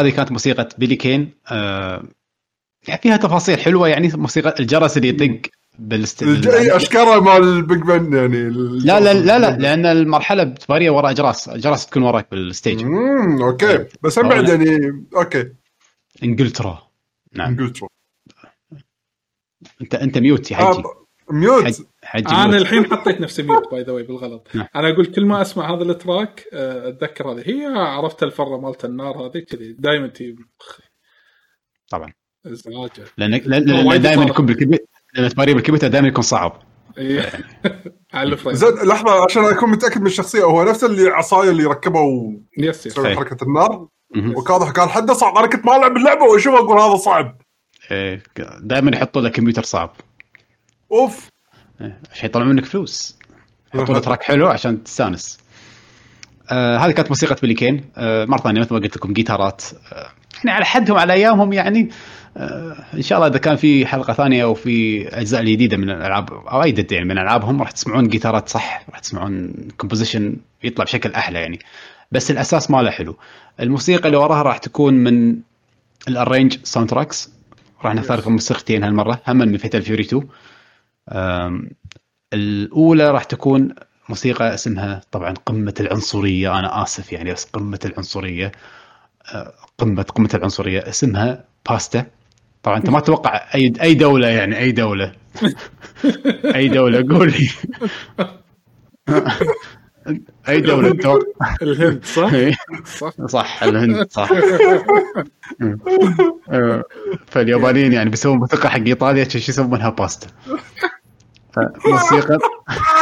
هذه كانت موسيقى بيلي كين. آه فيها تفاصيل حلوة يعني موسيقى الجرس اللي يطق بال st... أي أشكره مال ال Big Ben يعني لا لا لا لا لأن المرحلة بتباريه وراء اجراس اجراس تكون وراك بال stage. امم okay. بس هم بعد يعني أوكي. إنجلترا. نعم. إنجلترا. أنت أنت mute يا حجي آه، mute حجي أنا mute. الحين حطيت نفسي mute by the way بالغلط نعم. أنا أقول كل ما أسمع هذا ال track آه، أتذكر هذه هي عرفت الفرة مالت النار هذه كذي دائما تجي. طبعا إزعاجه لأن لأن دائما. يكون بالكمبيوتر لأن بالكمبيوتر دائما يكون صعب إيه. <laughs> على ال frame زين لحظة عشان أكون متأكد من الشخصية هو نفس اللي عصايه اللي ركبه وسوي yes إيه. حركة النار. وكاضح قال حده صعب أنا كنت ما ألعب اللعبة واشوف أقول هذا صعب دائما يحطوا له كمبيوتر صعب أوف. عشان يطلعون منك فلوس. يحطوا له track حلو عشان تستانس. آه هذه كانت موسيقى بيلي كين. آه مرة ثانية مثل ما قلت لكم جيتارات. آه يعني على حدهم على أيامهم يعني آه إن شاء الله إذا كان في حلقة ثانية أو في أجزاء جديدة من الألعاب أو أي يعني من ألعابهم راح تسمعون جيتارات صح راح تسمعون composition يطلع بشكل أحلى يعني. بس الأساس ماله حلو. الموسيقى اللي وراها راح تكون من ال arrange soundtracks راح نختار لكم موسيقتين هالمرة هم من Fatal Fury 2 آم، الأولى راح تكون موسيقى اسمها طبعا قمة العنصرية. أنا آسف يعني بس قمة العنصرية آه، قمة قمة العنصرية اسمها باستا. طبعا أنت ما تتوقع أي أي دولة يعني أي دولة. <laughs> أي دولة قول لي. <laughs> أي دولة تتوقع؟ الهند صح؟ إيه. صح. صح الهند صح. <laughs> آه، فاليابانيين يعني بيسوون موسيقى حق إيطاليا شو يسمونها باستا. موسيقى.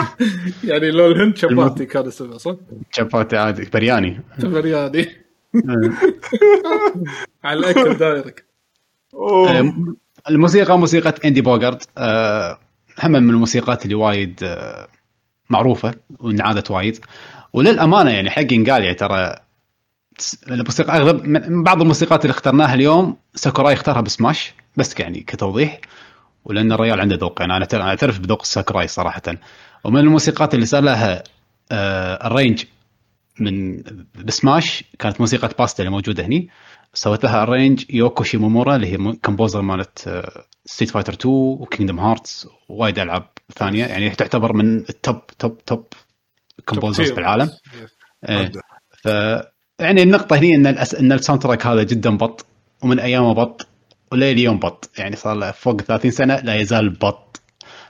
<laughs> يعني لو الهند شباتي كان اسمها صح؟ شباتي عادي برياني. برياني. <laughs> على الاكل. آه، الموسيقى موسيقى آندي بوغارد آه، هم من الموسيقات اللي وايد آه، معروفة وانعادت وايد. وللأمانة يعني حق ينقال يعني ترى الموسيقى أغلب من بعض الموسيقات اللي اخترناها اليوم ساكوراي اختارها بسماش بس يعني كتوضيح. ولأن الرجال عنده ذوق. يعني أنا أعترف بذوق ساكوراي صراحة. ومن الموسيقات اللي صار لها آه arrange من ب Smash كانت موسيقى باستا اللي موجودة هني. سوت لها arrange يوكو شيمومورا اللي هي composer مالت Street Fighter 2 و Kingdom Hearts ووايد ألعاب ثانية. يعني تعتبر من ال top top top composers في العالم إيه. ف يعني النقطة هنا إن. إن ال soundtrack هذا جدا بطل ومن أيامه بطل. ولي اليوم بطل. يعني صار له فوق 30 سنة لا يزال بطل.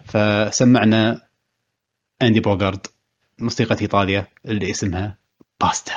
فسمعنا أندي بوغارد موسيقى ايطاليا اللي اسمها باستا.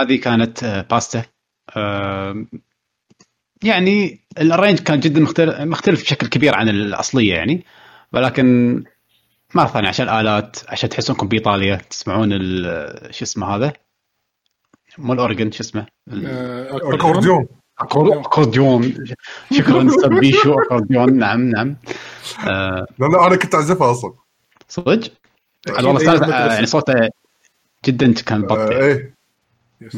هذه كانت آه، باستا آه، يعني ال arrange كان جدا مختلف مختلف بشكل كبير عن الأصلية يعني. ولكن مره ثانية عشان الآلات عشان تحسونكم بإيطاليا تسمعون ال- شو اسمه هذا؟ مو ال organ شو اسمه؟ ال- آه، أكورديون. شكرا <laughs> سبيشو أكورديون. نعم نعم. آه، لا لا أنا كنت أعزفها أصلا. صدق؟ عاد والله آه، المدرسة. يعني صوته جدا كان آه، بطيء إيه. yes.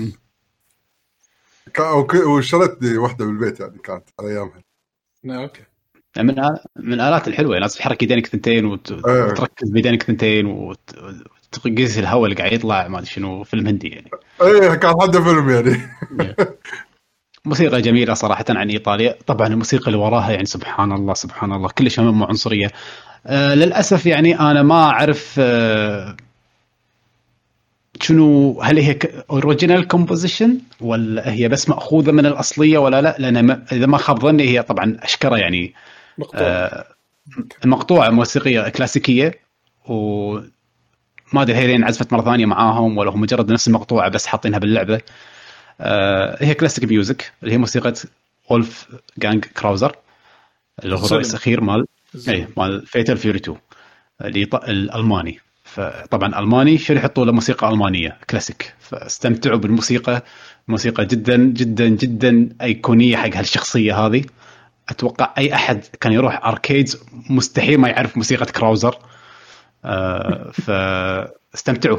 واشتريت لي واحدة بالبيت يعني كانت على أيامها. okay. من آل- من الالات الحلوة لازم تحرك يدينك ثنتين وت- إيه. وتركز بيدينك ثنتين وت- وتقيس الهواء اللي قاعد يطلع ما أدري شنو فيلم هندي يعني. إيه كان حد فيلم يعني. موسيقى جميلة صراحة عن إيطاليا. طبعا الموسيقى اللي وراها يعني سبحان الله سبحان الله كلش مو عنصرية. آه للأسف يعني أنا ما أعرف آه شنو هل هي original composition ولا هي بس مأخوذة من الأصلية ولا لا؟ لأن ما إذا ما خاب ظني هي طبعا أشكرة يعني. مقطوع آه، مقطوعة موسيقية كلاسيكية وما أدري هي لين عزفت مرة ثانية معاهم ولا هو مجرد نفس المقطوعة بس حاطينها باللعبة. آه، هي classic music اللي هي موسيقى وولفجانج كراوزر اللي هو. الرئيس الأخير مال. اي مال فيتال فيوري 2 اللي ط- الألماني. فطبعا ألماني شو يحطوا له موسيقى ألمانية؟ كلاسيك. فاستمتعوا بالموسيقى موسيقى جدا جدا جدا أيقونية حق هالشخصية هذه. أتوقع أي أحد كان يروح arcades مستحيل ما يعرف موسيقى كراوزر. آه فاستمتعوا.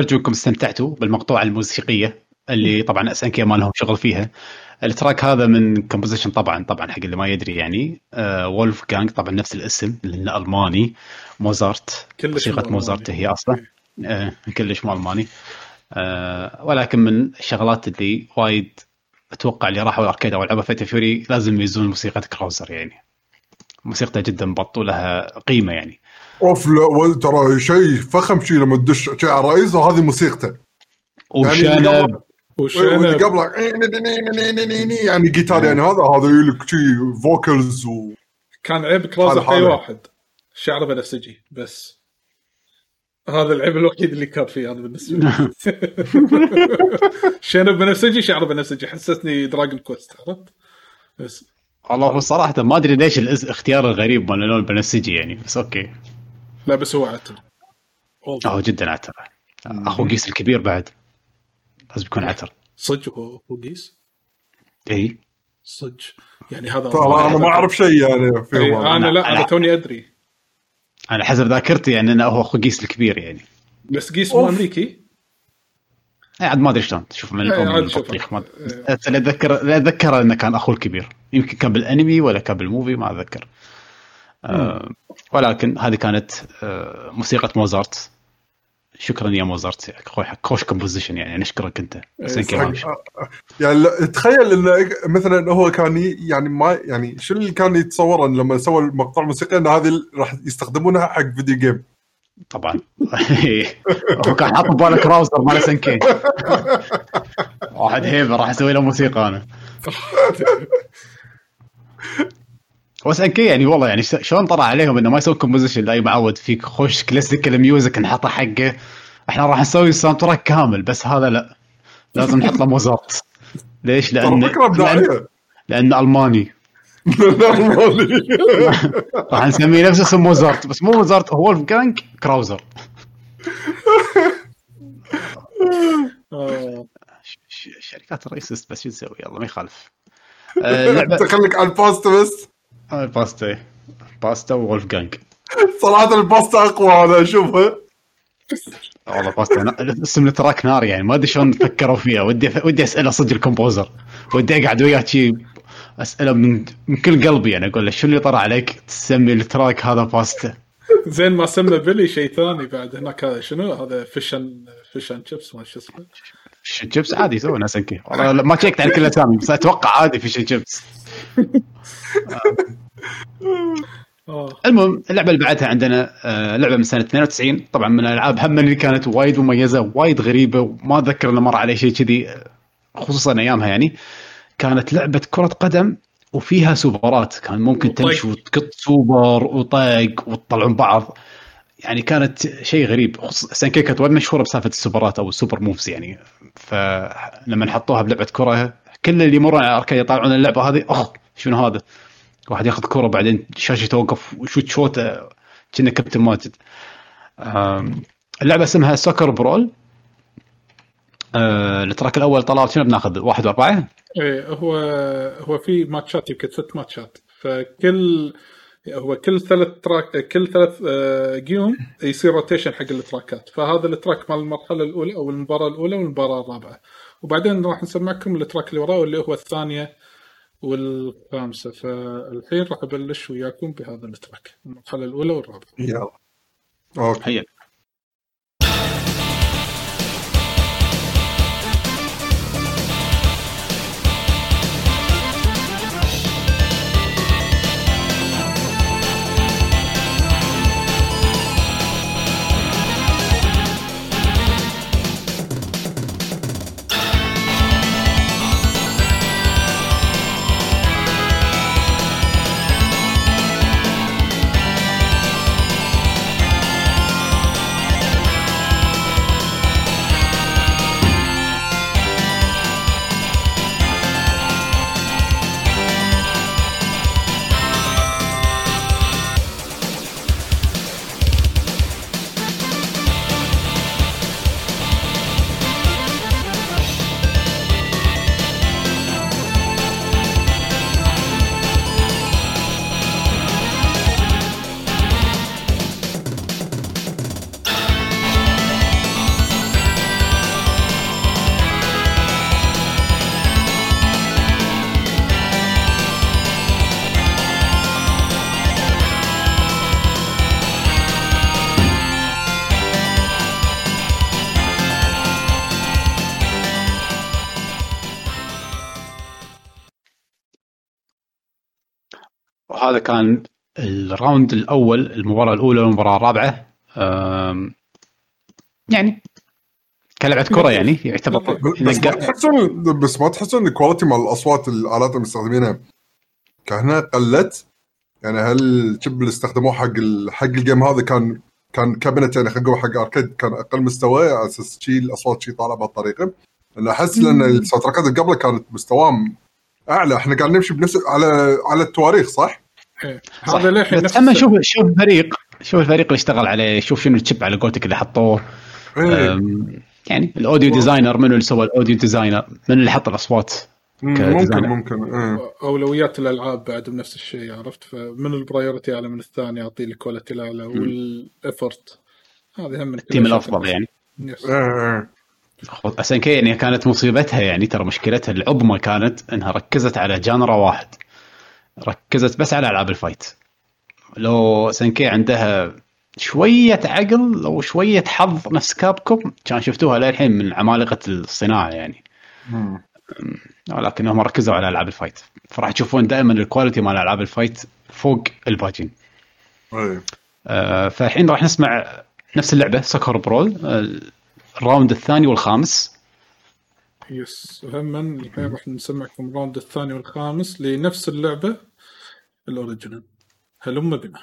ارجو انكم استمتعتوا بالمقطوعة الموسيقية اللي طبعا اس ان كي ما لهم شغل فيها. ال track هذا من composition طبعا طبعا حق اللي ما يدري يعني. آه وولف جانج طبعا نفس الاسم لأنه ألماني. موزارت كلش موسيقى مو موزارت. هي أصلا. آه كلش مو ألماني. آه ولكن من الشغلات اللي وايد أتوقع اللي راحوا ال arcade أو لعبوا فيتال فيوري لازم يميزون موسيقى كراوزر يعني. موسيقته جدا بط ولها قيمة يعني. أوف لا ترى شيء فخم شيء لما تدش شيء على الرئيس وهذه موسيقته. يعني وشنب. وشنب. قبله يعني جيتار يعني هذا هذا يلك شيء vocals و كان عيب هذا أي. واحد. شعره بنفسجي بس. هذا العيب الوحيد اللي كان فيه أنا بالنسبة لي. <laughs> <laughs> شنب بنفسجي شعره بنفسجي. حسسني دراجون كويست عرفت؟ بس. والله هو صراحة ما أدري ليش الاختيار الغريب مال اللون البنفسجي يعني بس okay. لا بس هو عتل هو جدا عتل أخو قيس الكبير بعد. لازم يكون عتل صدق هو هو قيس اي صدق. يعني هذا ترى أنا ما أعرف شيء يعني إي، فيهم أنا لا أنا أنا- توني أدري. أنا حسب ذاكرتي يعني إنه هو أخو قيس الكبير يعني. بس قيس مو. أمريكي؟ إيه، عاد ما أدري شلون. تشوف من إيه،. البطيخ ما اللي اتذكر أتذكر إنه كان اخوه الكبير. يمكن كان بالأنمي ولا كان بال movie ما أتذكر. ولكن هذه كانت آه موسيقى موزارت. شكرا يا موزارت. خوش composition يعني نشكرك أنت. حسين كمان يعني تخيل انه مثلا هو كان يعني ما يعني شو اللي كان يتصور إن لما سوى المقطع الموسيقي إن هذه راح يستخدمونها حق video game طبعا. <laughs> هو كان حاط بباله كراوزر مال اس ان كي <laughs> واحد هيبة راح أسوي له موسيقى أنا. <laughs> بس اس ان كي يعني والله يعني شلون طلع عليهم إنه ما يسوون composition لا معود فيك خوش classical music نحطه حقه. إحنا راح نسوي soundtrack كامل بس هذا لا. لازم نحط له موزارت <laughs> ليش؟ لأن لأن, لأن ألماني. <laughs> <laughs> راح نسميه نفس اسم موزارت بس مو موزارت وولف جانج كراوزر شركات رئيسست بس شو تسوي؟ يلا ما يخالف. آه، لعبه خليك على الباستا بس. آه، باستا باستا وولف جانج صراحة الباستا أقوى أنا اشوفها والله باستا اسم التراك نار يعني ما أدري شلون فكروا فيها. ودي ودي أسأله صدق الكومبوزر. ودي أقعد وياه شي أسأله من من كل قلبي يعني أقول له شو اللي طرى عليك تسمي التراك هذا باستا؟ زين ما سمى بيلي شيء ثاني بعد هناك هذا شنو هذا فيشن فيشن شيبس ما شو اسمه. شيبس عادي يسوي ناس انكي <laughs> والله ما شيكت على كل الأسامي بس أتوقع عادي فيش شيبس <laughs> آه. المهم اللعبة اللي بعدها عندنا آه، لعبة من سنة 92 طبعا من الألعاب هم اللي كانت وايد مميزة وايد غريبة وما أتذكر إنه مر علي شيء كذي آه، خصوصا أيامها يعني. كانت لعبة كرة قدم وفيها سوبرات. كان ممكن. تمشي وتقط سوبر وطق وتطلعون بعض. يعني كانت شيء غريب. اس ان كي كانت وايد مشهورة بسالفة السوبرات أو ال super moves يعني. فلما حطوها بلعبة كرة كل اللي يمرون على ال arcade يطالعون اللعبة هذه أخ شنو هذا؟ واحد ياخذ كرة بعدين الشاشه توقف و shoot شوته كنا كابتن ماجد. اللعبة اسمها سوكر برول آه، ال track الأول طلال شنو بناخذ؟ واحد وأربعة؟ إيه هو هو في ماتشات يمكن ست ماتشات. فكل هو كل ثلاث track كل ثلاث آه، جيوم يصير rotation حق ال track ات. فهذا ال track مال المرحلة الأولى أو المباراة الأولى والمباراة الرابعة. وبعدين راح نسمعكم ال track اللي وراه واللي هو الثانية والخامسة. فالحين راح أبلش وياكم بهذا ال track المرحلة الأولى والرابعة. يلا. okay. وهذا كان ال round الأول المباراة الأولى والمباراة الرابعة. يعني كلعبة كرة يعني يعتبر بس ما تحسون بس ما تحسون ال quality مال الأصوات الالات اللي مستخدمينها كانها قلت؟ يعني هل ال chip اللي استخدموه حق ال... حق ال game هذا كان كان cabinet يعني خلينا حق arcade كان أقل مستوى على أساس شي الأصوات شي طالعة بهالطريقة؟ أنا أحس لأن ال soundtrack ات اللي قبله كانت مستواهم أعلى. إحنا قاعد نمشي بنفس على على التواريخ صح؟ إيه. هذا للحين بس أما شوف شوف الفريق شوف الفريق اللي اشتغل عليه شوف شنو ال chip على قولتك اللي حطوه. إيه. يعني ال audio designer منو اللي سوى ال audio designer؟ من اللي حط الأصوات. ممكن ممكن إيه. أولويات الألعاب بعد بنفس الشيء عرفت؟ فمن ال priority اعلى من الثاني أعطيه ال quality الأعلى وال effort هذه هم من ال team الأفضل يعني. yes. إيه، K يعني كانت مصيبتها يعني ترى مشكلتها العظمى كانت إنها ركزت على genre واحد. ركزت بس على ألعاب ال fight. لو SNK عندها شوية عقل أو شوية حظ نفس Capcom كان شفتوها للحين من عمالقة الصناعة يعني. مم. ولكن هم ركزوا على ألعاب ال fight. فراح تشوفون دائما ال quality مال ألعاب ال fight فوق الباجين. آه، فالحين راح نسمع نفس اللعبة Soccer Brawl ال round الثاني والخامس. yes هم الحين راح نسمعكم ال round الثاني والخامس لنفس اللعبة. ال original هلم بنا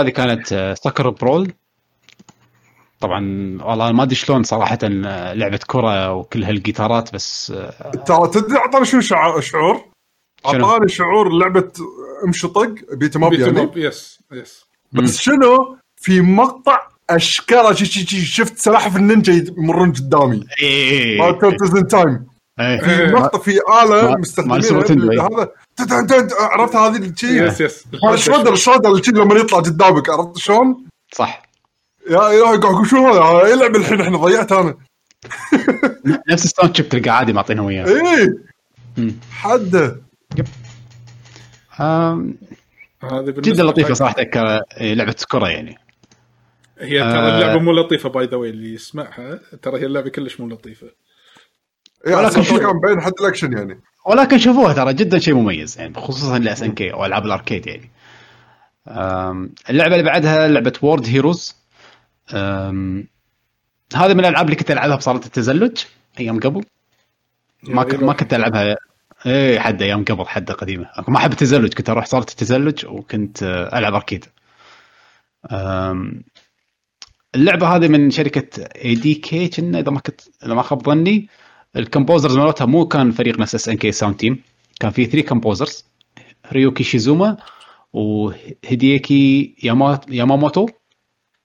هذه كانت آه، Soccer Brawl طبعا والله ما أدري شلون صراحة آه، لعبة كرة وكل هالجيتارات بس آه، ترى تدري أعطاني شو شع- شعور؟ شنو؟ أعطاني شعور لعبة امشي طق beat 'em up يعني. yes yes بس شنو؟ في مقطع اشكره شفت سلاحف النينجا يمرون قدامي. In Time إيه. في مقطع في ما- اله تندوي. هذا عرفت هذه الشي يس يس هذا الشودر الشودر الشي لما يطلع قدامك عرفت شلون؟ صح. يا يا قاعد شو هذا؟ يلعب الحين إحنا ضيعت أنا. <laughs> نفس الساوند شيب تلقى عادي معطينه وياه. إيه. مم. حده. هذه بالنسبة جدا لطيفة حق- صراحة لعبة كره يعني. هي ترى آه. اللعبة مو لطيفة باي ذا واي اللي يسمعها ترى هي اللعبة كلش مو لطيفة. إيه، ولكن أصلاً شو- كان بين حد الأكشن يعني. ولكن شوفوها ترى جدا شيء مميز يعني خصوصا ل SNK أو ألعاب ال arcade يعني. اللعبة اللي بعدها لعبة World Heroes هذه من الألعاب اللي كنت ألعبها بصالة التزلج أيام قبل. ما ك... ما كنت ألعبها. إيه حد أيام قبل حد قديمة. ما أحب التزلج كنت أروح صالة التزلج وكنت آه، ألعب arcade. اللعبة هذه من شركة ADK كنا إذا ما كنت إذا ما خاب ظني. ال composers مالتها مو كان فريق نفس SNK sound team كان في 3 composers ريوكي شيزوما وهيديكي ياما- ياماموتو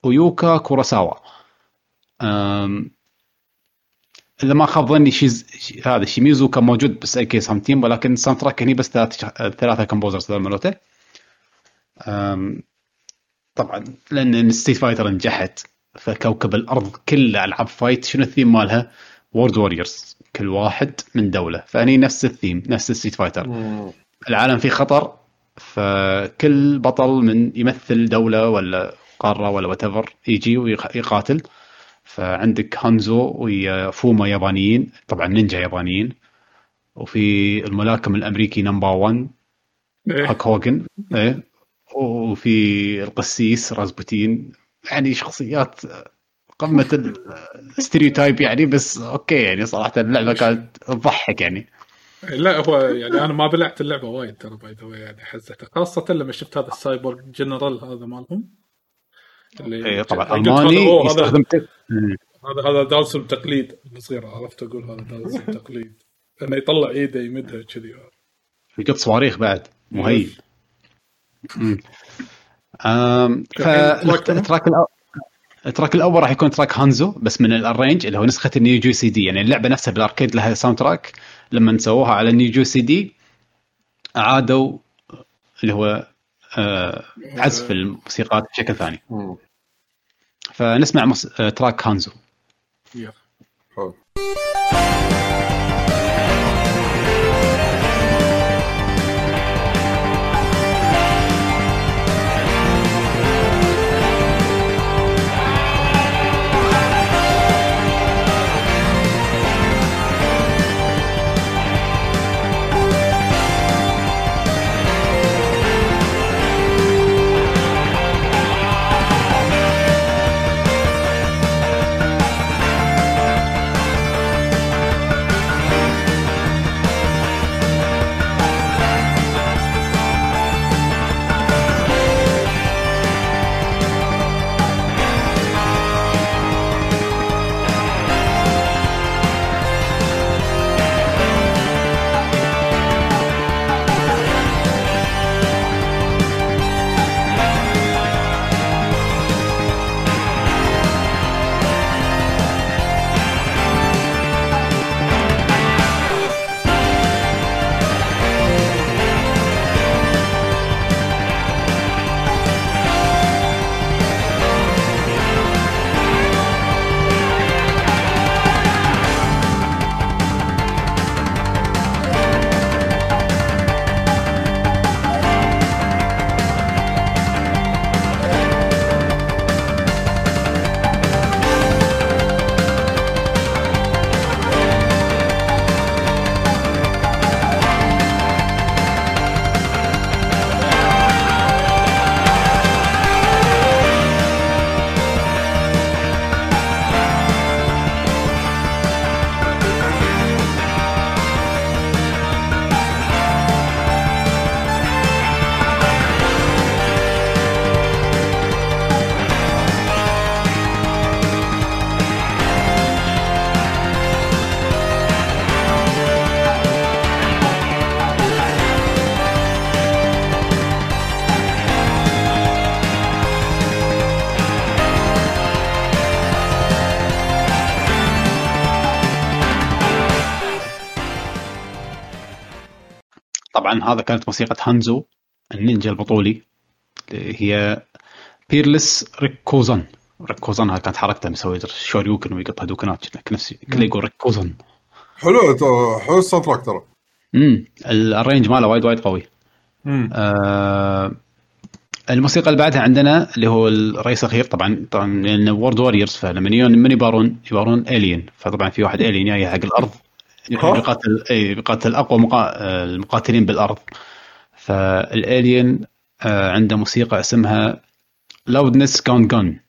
ويوكا كوراساوا. إذا ما خاب ظني شيز شي- هذا شيميزو كان موجود بس a sound team ولكن ال soundtrack هني بس ثلاث ثلاثة composers مالته طبعا لأن Street Fighter نجحت فكوكب الأرض كله ألعاب fight شنو الثيم مالها؟ World Warriors كل واحد من دولة. فهني نفس الثيم نفس ال Street Fighter العالم فيه خطر فكل بطل من يمثل دولة ولا قارة ولا what يجي ويقاتل فعندك هانزو ويا فوما يابانيين طبعا نينجا يابانيين. وفي الملاكم الأمريكي number 1 إيه. هاك هوجن إيه. وفي القسيس رازبوتين. يعني شخصيات قمه ال stereotype يعني بس okay يعني صراحة اللعبة كانت تضحك يعني لا هو يعني أنا ما بلعت اللعبة وايد ترى by the يعني حزتها خاصة لما شفت هذا السايبورغ جنرال هذا مالهم اللي إيه طبعا ألماني هذا- أوه، هذا يستخدم. هذا هذا Dhalsim تقليد الصغير عرفت أقول هذا Dhalsim تقليد انه يطلع إيده يمدها كذي يقط صواريخ بعد مهيب مم. آم، الحين track منو؟ فال track الأول ال track الأول راح يكون track هانزو بس من ال arrange اللي هو نسخة ال Neo Geo CD. يعني اللعبة نفسها بالأركيد لها soundtrack لما سووها على ال Neo Geo CD اعادوا اللي هو آه، عزف الموسيقات بشكل ثاني. فنسمع مص... آه، track هانزو. يلا. حلو. طبعا هذا كانت موسيقى هانزو النينجا البطولي اللي هي peerless ريكوزن ريكوزن هذه كانت حركته مسوي شوريوكن ويقط هدوكنات نفس كله يقول ريكوزن حلو حلو ال soundtrack ترى. امم ال arrange ماله وايد وايد قوي. آه الموسيقى اللي بعدها عندنا اللي هو الرئيس الأخير طبعا طبعا لأن World Warriors فلما يجون من يبارون يبارون alien فطبعا في واحد alien جاي حق الأرض. ها؟ بيقاتل اي بيقاتل أقوى مقا... آه، المقاتلين بالأرض. فالالين آه، عنده موسيقى اسمها لاودنس جون جون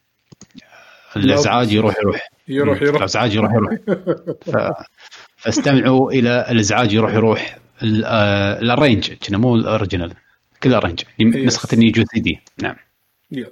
الإزعاج يروح يروح. يروح يروح. الإزعاج يروح يروح. <laughs> ف... فاستمعوا إلى الإزعاج يروح يروح. ال- آه، الرينج كنا مو الاوريجينال كل الرينج Yes. نسخة النيجو سي دي. نعم. يلا.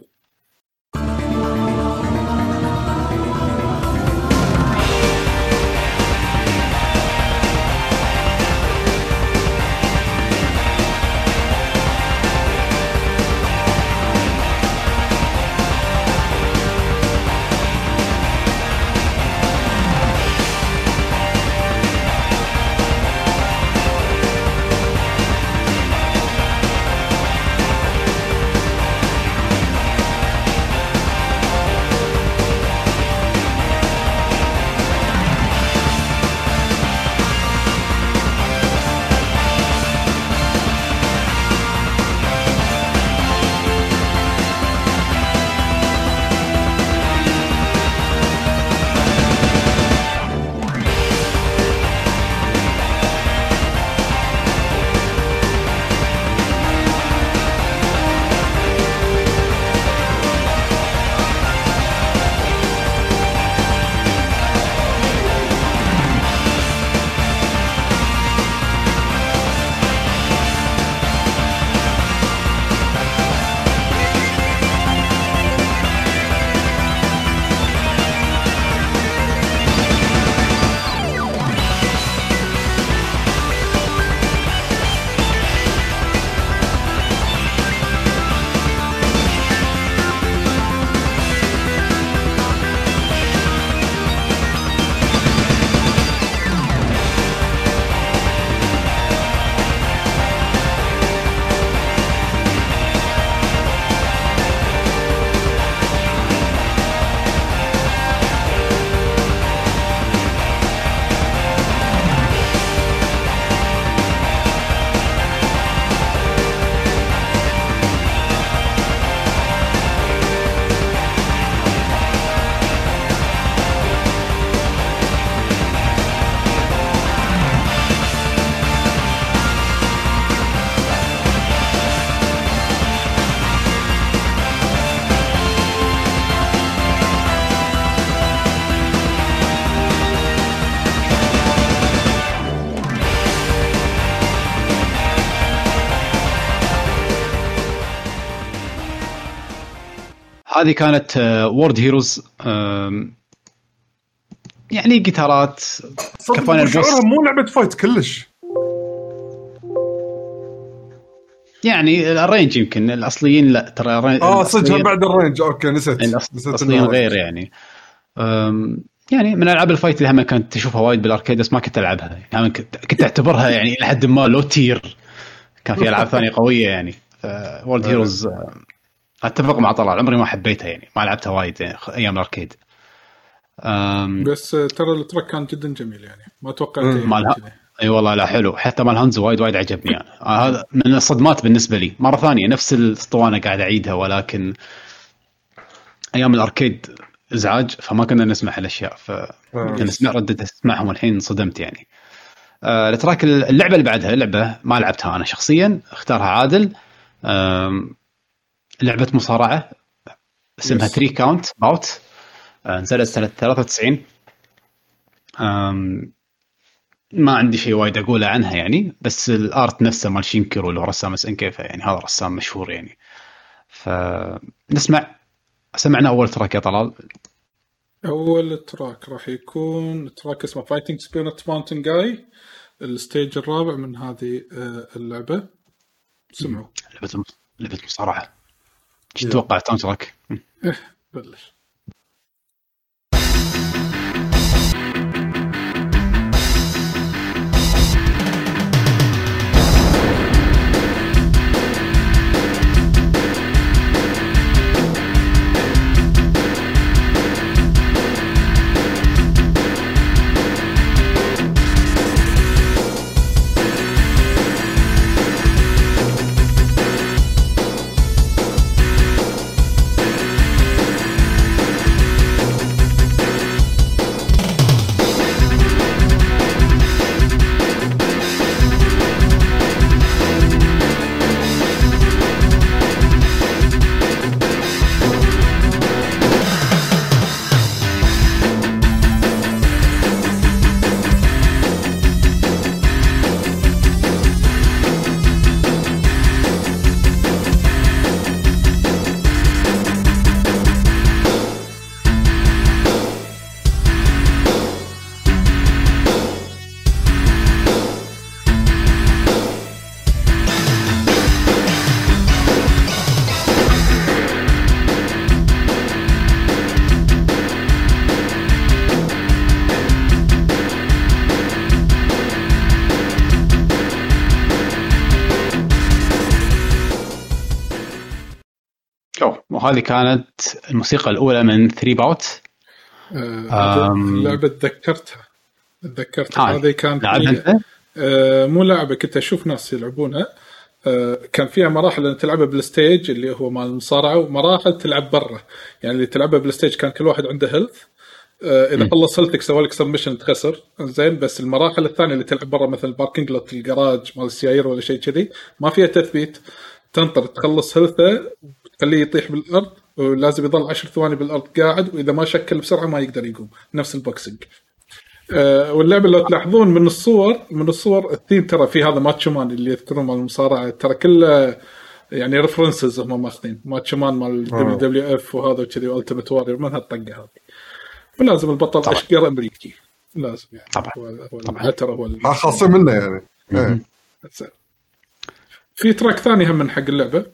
هذه كانت World Heroes يعني جيتارات صدق ك final boss. شعورها مو لعبة fight كلش. يعني ال arrange يمكن الأصليين لا ترى آه صدق بعد ال arrange okay نسيت. الأص- نسيت الأصليين غير يعني. يعني من ألعاب ال fight اللي هم كنت تشوفها وايد بال arcade بس ما كنت ألعبها. يعني كنت أعتبرها يعني إلى حد ما low tier كان في ألعاب ثانية قوية يعني. World Heroes أتفق مع طلال عمري ما حبيتها يعني ما لعبتها وايد يعني أيام ال arcade. أم، بس آه، ترى ال track كان جدا جميل يعني ما توقعت مالها. أي والله لا حلو. حتى مال هانز وايد وايد عجبني يعني. آه، هذا من الصدمات بالنسبة لي. مرة ثانية نفس الاسطوانة قاعد أعيدها ولكن أيام ال arcade إزعاج فما كنا نسمع هالأشياء ف كنا نسمع ردة اسمعهم والحين انصدمت يعني. آه ال track اللعبة اللي بعدها لعبه ما لعبتها أنا شخصيا اختارها عادل. لعبة مصارعة اسمها Yes. 3 Count Bout نزلت سنة 93 آم، ما عندي شيء وايد أقوله عنها يعني بس ال art نفسه مال شينكيرو اللي هو رسام SNK كيف يعني هذا رسام مشهور يعني. فنسمع سمعنا أول track يا طلال. أول track راح يكون track اسمه Fighting Spirit Mountain Guy ال stage الرابع من هذه آه، اللعبة. سمعوا. لعبة لعبة مصارعة. إيش تتوقع ساوند تراك؟ بلش وهذه كانت الموسيقى الأولى من 3 Count Bout آه، أم. اللعبه تذكرتها. تذكرتها. آه، هذه كانت لعبها أنت؟ آه، مو لعبة كنت أشوف ناس يلعبونها. آه، كان فيها مراحل تلعبها بال stage اللي هو مال المصارعة ومراحل تلعب برا. يعني اللي تلعبها بال stage كان كل واحد عنده health إذا خلص health ك سوى لك submission تخسر. زين بس المراحل الثانية اللي تلعب برا مثل ال parking lot الجراج مال السيايير ولا شيء كذي ما فيها تثبيت. تنطر تخلص health ه تخليه يطيح بالأرض ولازم يضل 10 ثواني بالأرض قاعد وإذا ما شكل بسرعة ما يقدر يقوم. نفس ال boxing آه، واللعبة لو تلاحظون من الصور من الصور الثيم ترى في هذا Macho Man اللي يذكرون مال المصارعة. ترى كله يعني references هم ماخذين. Macho Man مال WWF وهذا وكذي و Ultimate Warrior من هالطقه هذه. ولازم البطل. اشقر أمريكي. لازم يعني. طبعاً. هو هو طبعاً. العترة هو خاصين منه يعني. إيه. في track ثاني هم من حق اللعبة.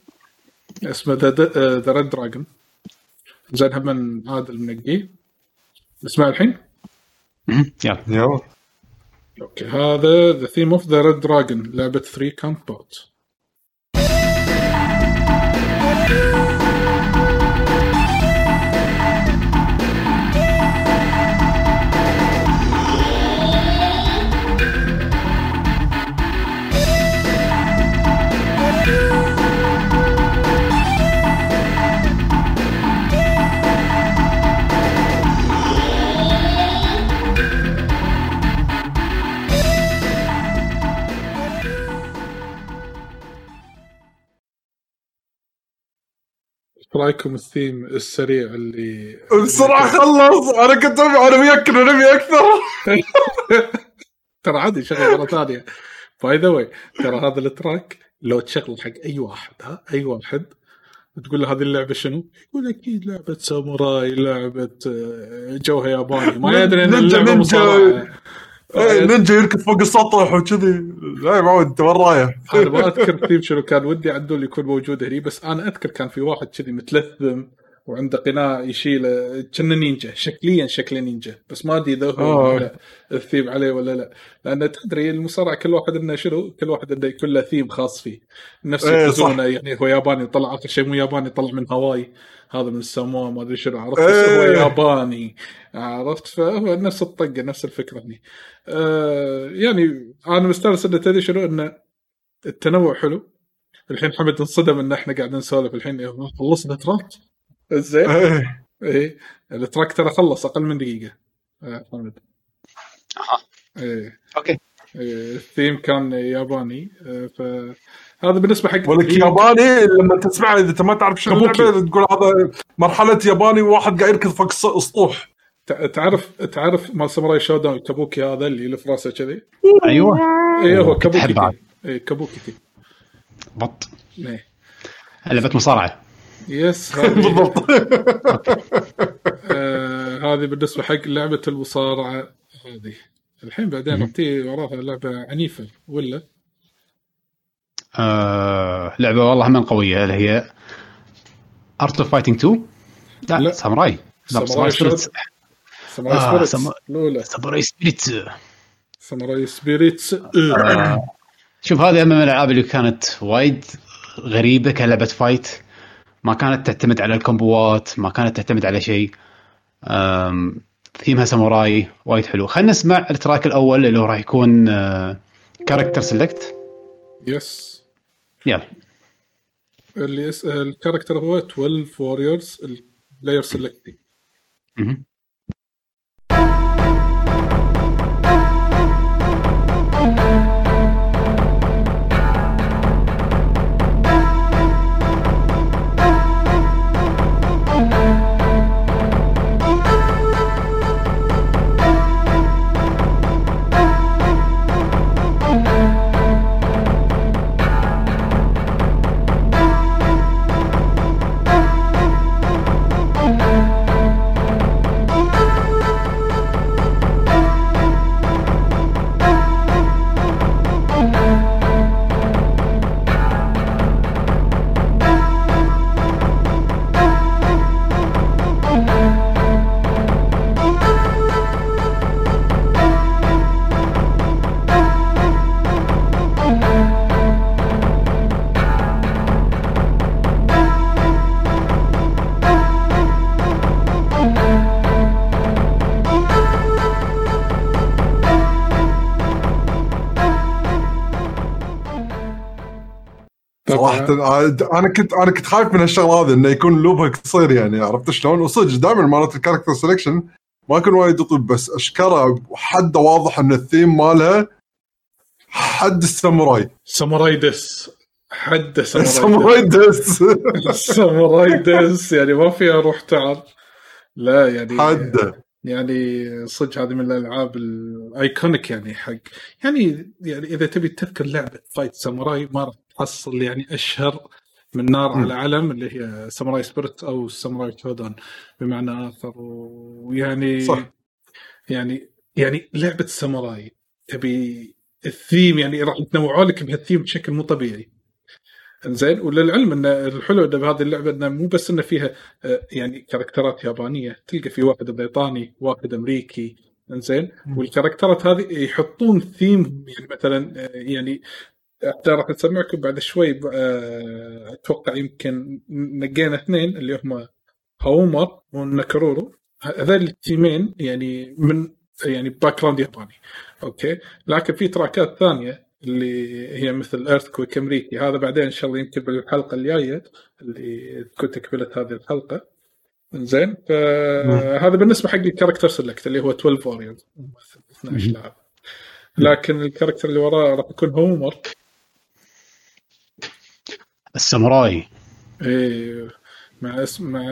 اسمه The Red Dragon زين هم من عادل منقيه. اسمع الحين. يلا. يلا. okay هذا the theme of the Red Dragon لعبة 3 Count Bout رايكم الثيم السريع اللي بسرعة خلص. أنا كنت أنا وياك كنا نبي أكثر. <laughs> ترى عادي شغل مرة ثانية. by the way ترى هذا ال track لو تشغل حق أي واحد ها؟ أي واحد. تقول له هذه اللعبة شنو؟ يقول أكيد لعبة ساموراي لعبة آه، جوها ياباني. ما يدري إن اللعبة. مصارعة. نينجا يركض فوق السطح وكذي لا يا معود أنت وين رايح؟ أنا ما أذكر الثيم شنو كان ودي عدول يكون موجود هني بس أنا أذكر كان في واحد كذي متلثم وعنده قناع يشيله كأنه نينجا شكليا شكله نينجا. بس ما أدري إذا هو الثيم عليه ولا لا. لأن تدري المصارع كل واحد إنه شنو؟ كل واحد إنه يكون له ثيم خاص فيه. نفس إيه، يقولونه يعني هو ياباني طلع آخر شيء مو ياباني طلع من هواي هذا من الساموا ما أدري شنو. عرفت بس هو إيه. ياباني. عرفت؟ فهو نفس الطقة نفس الفكرة هني. آه يعني أنا مستانس إنه تدري شنو؟ إنه التنوع حلو. الحين حمد انصدم إن إحنا قاعدين نسولف الحين إيه، خلصنا track زين إيه. إيه. ال track ترى خلص أقل من دقيقة. آه، حمد أها. إيه. okay. إيه، الثيم كان ياباني. آه، فهذا بالنسبة حق ولك ياباني؟ لما تسمع إذا انت ما تعرف شنو كابوكي. اللعبة تقول هذا مرحلة ياباني وواحد قاعد يركض فوق تع- تعرف تعرف مال Samurai Shodown الكابوكي هذا اللي يلف راسه كذي؟ أيوه. إيه هو كابوكي. إيه كابوكي. بط. إيه. لعبه مصارعة. yes <laughs> بالضبط. <laughs> <laughs> آه هذه بالنسبة حق لعبة المصارعة هذه. الحين بعدين بتي وراها. لعبة عنيفة ولا؟ آه لعبة والله من قوية اللي هي Art of Fighting 2 لا, لا. Samurai لا Samurai Samurai Spirit Samurai آه، Spirits Spirit Samurai Spirits آه. شوف هذه من الألعاب اللي كانت وايد غريبة كلعبه fight ما كانت تعتمد على ال combo ات ما كانت تعتمد على شيء. ثيمها ساموراي وايد حلو. خلينا نسمع ال track الأول اللي هو راح يكون character select yes يلا. اللي اس... ال character هو 12 warriors ال player select ي صراحة. آه، أنا كنت أنا كنت خايف من هالشغلة هذه إنه يكون loop ها قصير يعني عرفت شلون؟ وصدق دائما مالت ال character selection ما يكون وايد يطيب بس أشكره حده واضح إن الثيم مالها حد الساموراي. ساموراي ديس حد ساموراي ديس ساموراي ديس يعني ما فيها روح تعال لا يعني حده يعني صدق هذه من الألعاب ال iconic يعني حق يعني يعني إذا تبي تذكر لعبة fight ساموراي ما راح تحصل يعني أشهر من نار. على علم اللي هي Samurai Spirit أو Samurai Shodown بمعنى آخر ويعني صح. يعني يعني لعبة ساموراي تبي الثيم يعني راح يتنوعوا لك بهالثيم بشكل مو طبيعي زين وللعلم إن الحلو إنه بهذه اللعبة انه مو بس انه فيها آه، يعني character ات يابانية تلقى في واحد بريطاني واحد أمريكي زين. وال character ات هذه يحطون ثيم يعني مثلا آه، يعني حتى راح نسمعكم بعد شوي آه، أتوقع يمكن نقينا اثنين اللي هم Haohmaru و Nakoruru. هذول التيمين يعني من يعني background ياباني. okay؟ لكن في track ات ثانية اللي هي مثل Earthquake أمريكي. هذا بعدين إن شاء الله يمكن بالحلقة الجاية اللي تكون تكمله هذه الحلقة. زين فهذا بالنسبة حق ال character select اللي هو 12 warriors 12 مهم. لاعب لكن ال character اللي وراه راح يكون هاومارو الساموراي. إيه مع اسم مع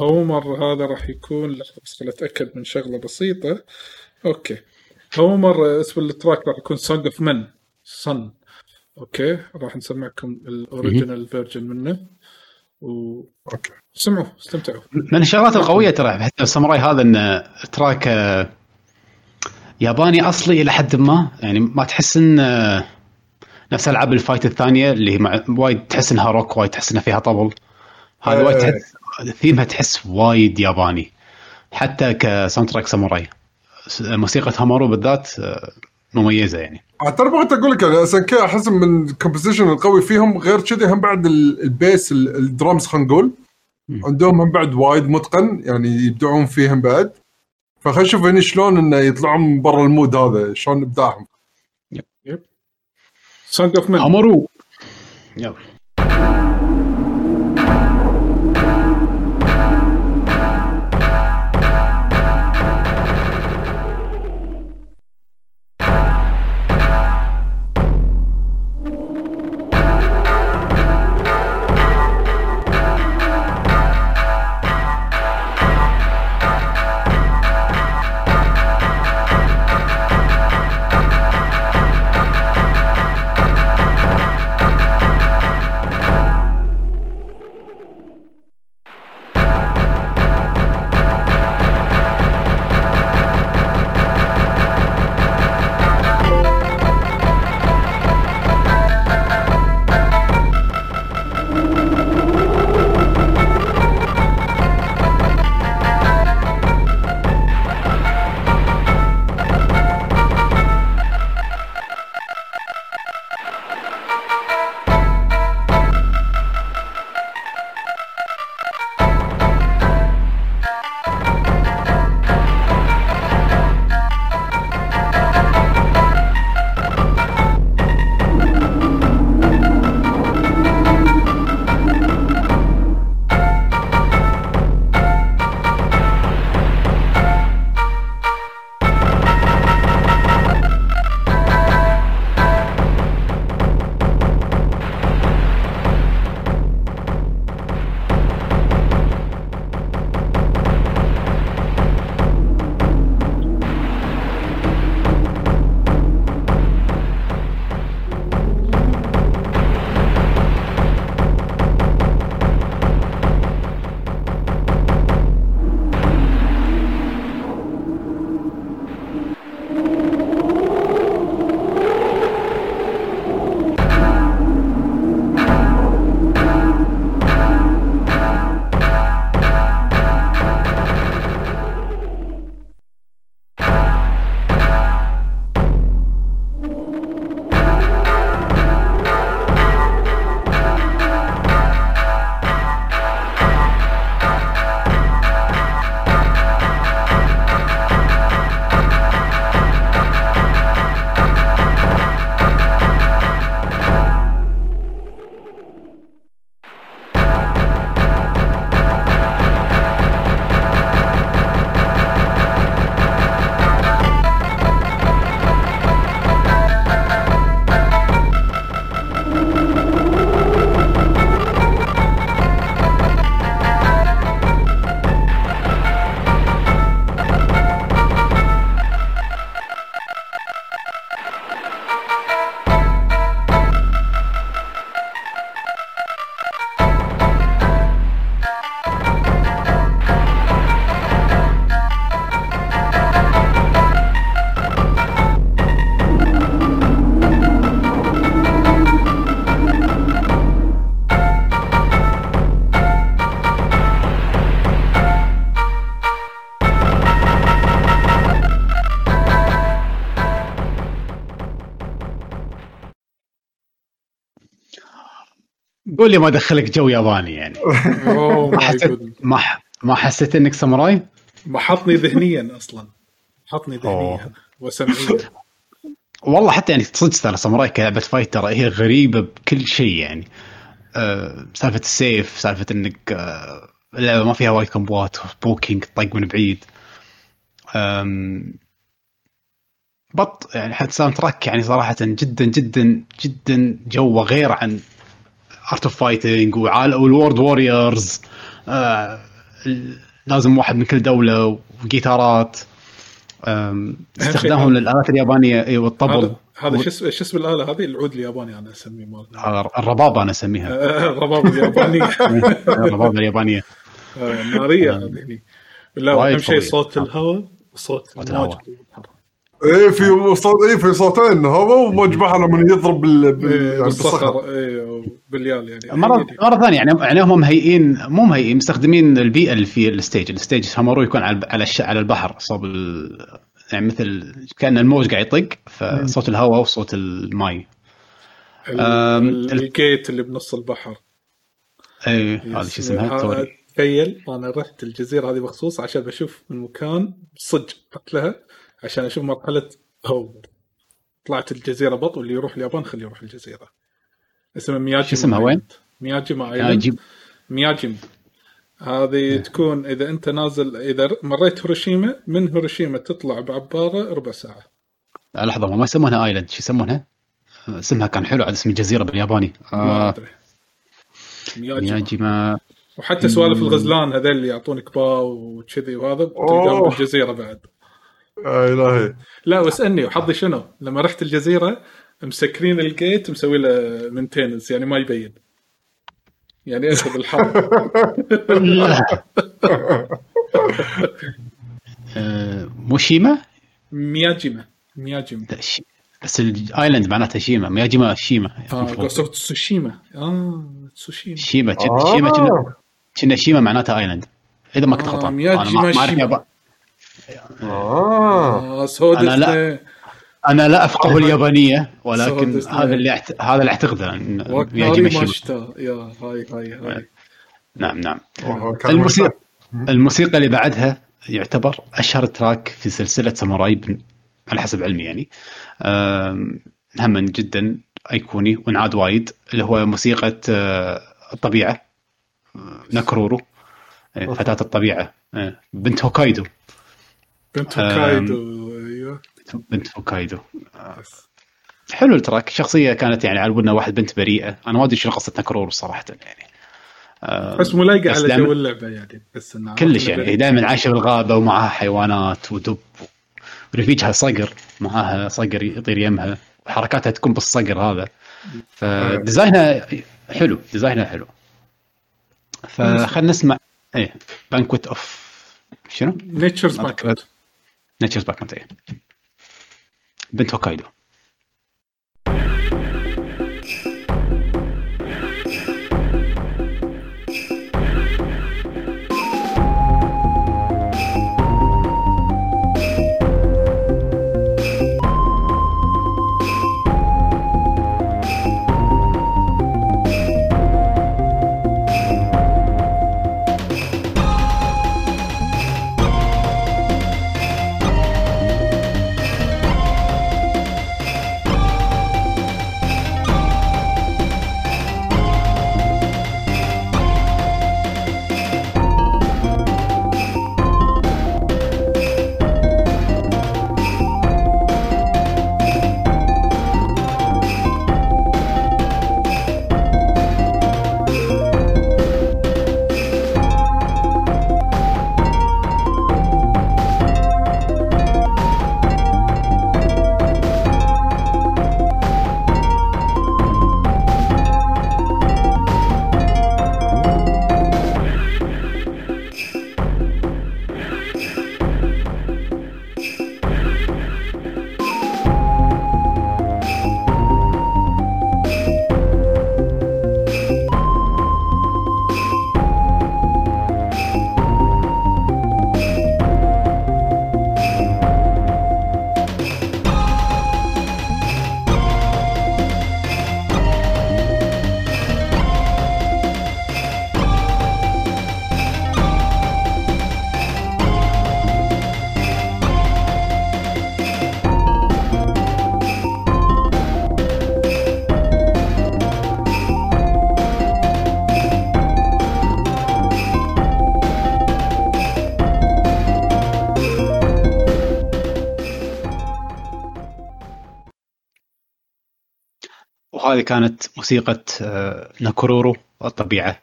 هاومارو هذا راح يكون لحظة بس خليني أتأكد من شغلة بسيطة. okay. هاومارو اسم ال track راح يكون Song of Man صن okay. راح نسمعكم ال original version منه. Okay. وسمعوا استمتعوا. من الشغلات القوية ترى حتى الساموراي هذا إن track آه، ياباني أصلي إلى حد ما. يعني ما تحس إن آه، نفس ألعاب ال fight الثانية اللي هي مع وايد تحس إنها روك وايد تحس إنها فيها طبل. هذا وايد إيه. تحس ثيمها تحس وايد ياباني. حتى ك soundtrack ساموراي موسيقى هاومارو بالذات آه، مميزة يعني. عاد ترى بغيت أقول لك أنا كذا أحس من ال composition القوي فيهم غير كذي هم بعد ال- ال bass ال- الدرامز خلينا نقول. عندهم هم بعد وايد متقن يعني يبدعون فيهم بعد. فخلينا نشوف هني شلون إنه يطلعون برا ال mode هذا شلون إبداعهم. Song of Man هاومارو قول لي ما دخلك جو ياباني يعني. <laughs> اوه ما حسيت ما ح- ما حسيت إنك ساموراي؟ ما حطني ذهنيا أصلا. حطني ذهنيا. وسمعيا. والله حتى يعني صدق ترى ساموراي كلعبة fight ترى هي غريبة بكل شيء يعني. أه سالفة السيف سالفة إنك أه اللعبة ما فيها وايد combo ات poking طق من بعيد. um but يعني حتى soundtrack يعني صراحة جدا جدا جدا جوه غير عن Art of Fighting وال World Warriors آه لازم واحد من كل دولة وجيتارات استخدامهم للآلات اليابانية إي، والطبل. هذا شو اسمه شو اسم الآلة هذه؟ العود الياباني أنا أسميه مال هذا الربابة أنا أسميها. الرباب الياباني <laughs> الربابة اليابانية. آه، نارية هذه. هني. لا وايد أهم شيء. صوت الهواء وصوت صوت الموج. إيه في صوت إيه في صوتين هذا وموج بحر لما يضرب بال... إيه، يعني بالصخر. إيه، باليال يعني. مره مرة ثانية يعني يعني هم مهيئين مو مهيئين مستخدمين البيئة اللي في ال stage، ال stage هاومارو يكون على على الش... على البحر صوب ال... يعني مثل كأن الموج قاعد يطق فصوت الهواء وصوت الماي. ال- ال gate اللي بنص البحر. اي هذا شو اسمها تخيل أنا رحت الجزيرة هذه مخصوص عشان بشوف المكان صدق رحت لها. عشان أشوف مرحلة هاومارو طلعت الجزيرة but واللي يروح اليابان خليه يروح الجزيرة. اسمها مياجي شو اسمها؟ وين؟ مياجيما يعني island. مياجيما. هذه تكون إذا أنت نازل إذا مريت هيروشيما من هيروشيما تطلع بعبارة ربع ساعة. لحظة ما يسمونها island شو يسمونها؟ اسمها كان حلو عاد اسم الجزيرة بالياباني. ما آه أدري. مياجيما. مياجي ما وحتى سوالف الغزلان هذول اللي يعطونك باو وكذي وهذا تلقاهم. بالجزيرة بعد. يا إلهي. لا واسألني وحظي شنو؟ لما رحت الجزيرة مسكرين ال gate مسوي له maintenance يعني ما يبين. يعني اخذ الحظ. آه، <laughs> مو شيما؟ مياجيما. مياجيما. بس ال island معناتها شيما. مياجيما شيما. آه تسوشيما. آه تسوشيما. شيما آه. شيما كنا- شيما معناتها island إذا ما كنت آه، غلطان مياجي أنا آه. سودة أنا لا. أنا لا أفقه اليابانية ولكن هذا اللي أعت... هذا اللي أعتقده يا هاي هاي هاي. نعم نعم. آه، الموسيقى الموسيقى اللي بعدها يعتبر أشهر تراك في سلسلة ساموراي بن- على حسب علمي يعني. هم جدا أيقوني وانعاد وايد اللي هو موسيقى آه، الطبيعة آه، ناكورورو آه، فتاه الطبيعة آه، بنت هوكايدو. بنت. هوكايدو أيوه. بنت هوكايدو. حلو ال track. شخصية كانت يعني على ودنا واحد بنت بريئة. أنا ما أدري شنو قصة ناكورورو صراحة يعني. آه، بس ملايقه على جو اللعبة يعني بس إنه كلش يعني. هي دائما عايشة بالغابة ومعها حيوانات ودب. ورفيجها صقر. معاها صقر يطير يمها. وحركاتها تكون بالصقر هذا. فديزاينها حلو. ديزاينها حلو. فخلنا نسمع إيه بانكوت اوف شنو؟ نيتشرز ما باك أذكر. نيتشرز باك إيه بنت وهذه كانت موسيقى آه، ناكورورو الطبيعة.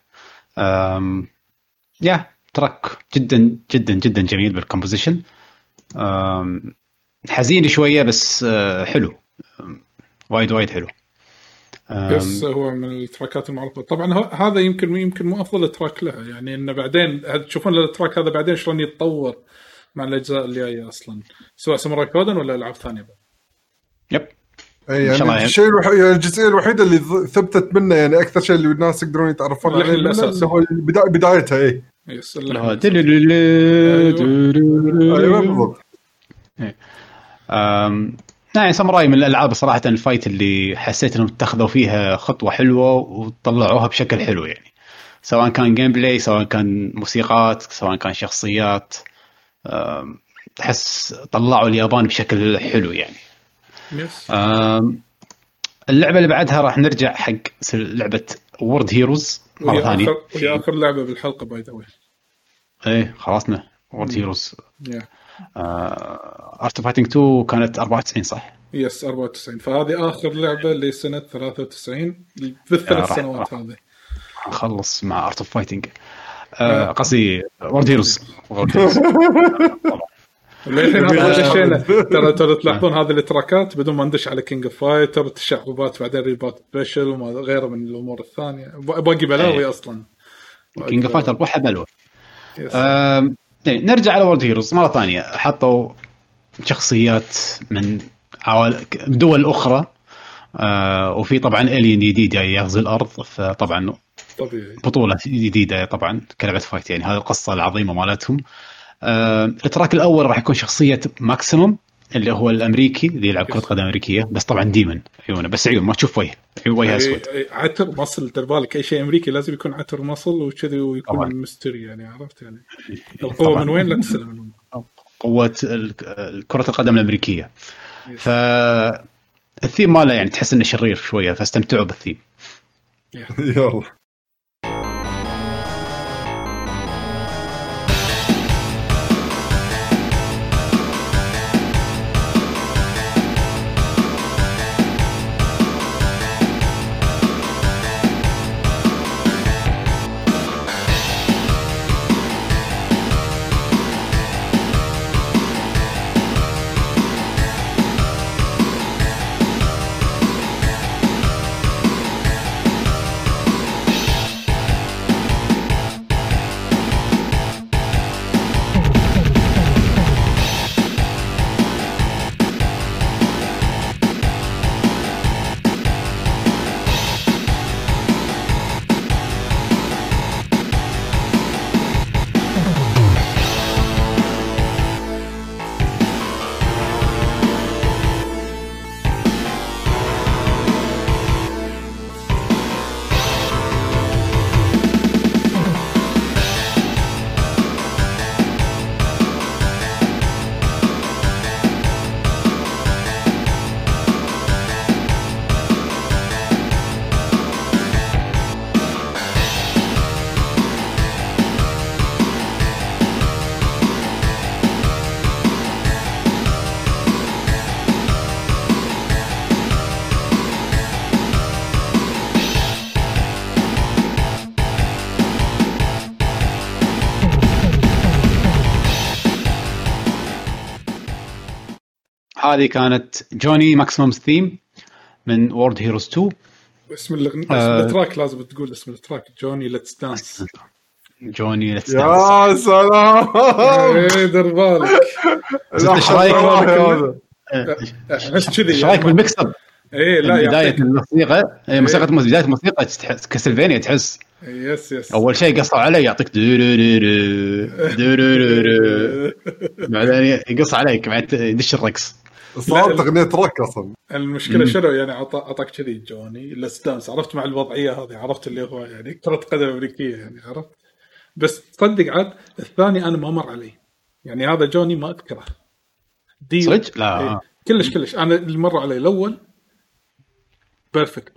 يا track جدا جدا جدا جميل بال composition. حزين شوية بس آه، حلو. وايد وايد حلو. بس هو من ال track ات المعروفة. طبعا هذا يمكن يمكن مو أفضل track لها يعني إنه بعدين تشوفون ال track هذا بعدين شلون يتطور مع الأجزاء الجاية أصلا. سواء ساموراي شودن ولا ألعاب ثانية بعد. Yep. اي يعني يعني. الشيء الوحيد يعني الجزئية الوحيدة اللي ثبتت منه يعني أكثر شيء اللي الناس يقدرون يتعرفون عليه. اللي هو بدا- بدايتها اي yes اللي هو أيوه. بالضبط. um، يعني ساموراي من الألعاب صراحة ال fight اللي حسيت إنهم اتخذوا فيها خطوة حلوة وطلعوها بشكل حلو يعني. سواء كان gameplay سواء كان موسيقات سواء كان شخصيات أحس طلعوا اليابان بشكل حلو يعني. اللعبة اللي بعدها راح نرجع حق لعبة World Heroes مرة ثانية. وهي آخر لعبة بالحلقة by the إيه خلصنا. World Heroes Art Fighting 2 كانت 94 صح؟ Yes 94 فهذه آخر لعبة لسنة 93 بالثلاث راح- سنوات. هذه. نخلص مع Art of Fighting. قصدي World Heroes <laughs> <laughs> وللحين <laughs> هذا. دشينا ترى ترى تلاحظون هذه ال track ات بدون ما ندش على King of Fighter تشعبات بعدين Real Bout Special وما غيره من الأمور الثانية. باقي بلاوي إيه. أصلا. King of Fighter بوحه. آم، يعني نرجع على World Heroes مرة ثانية. حطوا شخصيات من عوال- دول أخرى. آه، وفي طبعا alien جديد جاي يغزو الأرض فطبعا طبيعي. بطولة جديدة طبعا كلعبة fight يعني هذه القصة العظيمة مالتهم. آه، ال track الأول راح يكون شخصية Maximum اللي هو الأمريكي اللي يلعب كرة قدم أمريكية بس طبعا demon عيونه. بس عيون ما تشوف وجه. وجهه أسود. أي- أي- عتر muscle دير بالك اي شيء أمريكي لازم يكون عتر muscle وكذي ويكون طبعاً. mystery يعني عرفت يعني؟ <laughs> القوة. من وين؟ لا تسال من وين قوه كرة القدم الأمريكية. فالثيم ماله يعني تحس إنه شرير شوية فاستمتعوا بالثيم. <laughs> يلا. هذه كانت Johnny Maximum theme من World Heroes 2 اسم الأغنية اسم آه. ال track لازم تقول اسم ال track. Johnny let's dance Johnny let's يا سلام. إيه دير بالك. إيش رأيك؟ يعني؟ بالمكسب؟ إيه لا بداية يعطيك الموسيقى. إيه، موسيقى بداية الموسيقى تحس Castlevania تحس. yes yes. أول شيء قصوا علي يعطيك دورورورو، دورورورو. بعدين يقص عليك بعدين يدش الرقص. صارت. اغنيه روك أصلا. المشكلة شنو؟ يعني عط- أعطاك كذي Johnny let's dance عرفت مع الوضعية هذه عرفت اللي هو يعني كرة قدم أمريكية يعني عرفت؟ بس تصدق عاد الثاني أنا ما مر علي يعني هذا جوني ما أذكره. دي صدق؟ لا. إيه. كلش كلش. أنا اللي مر علي الأول Perfect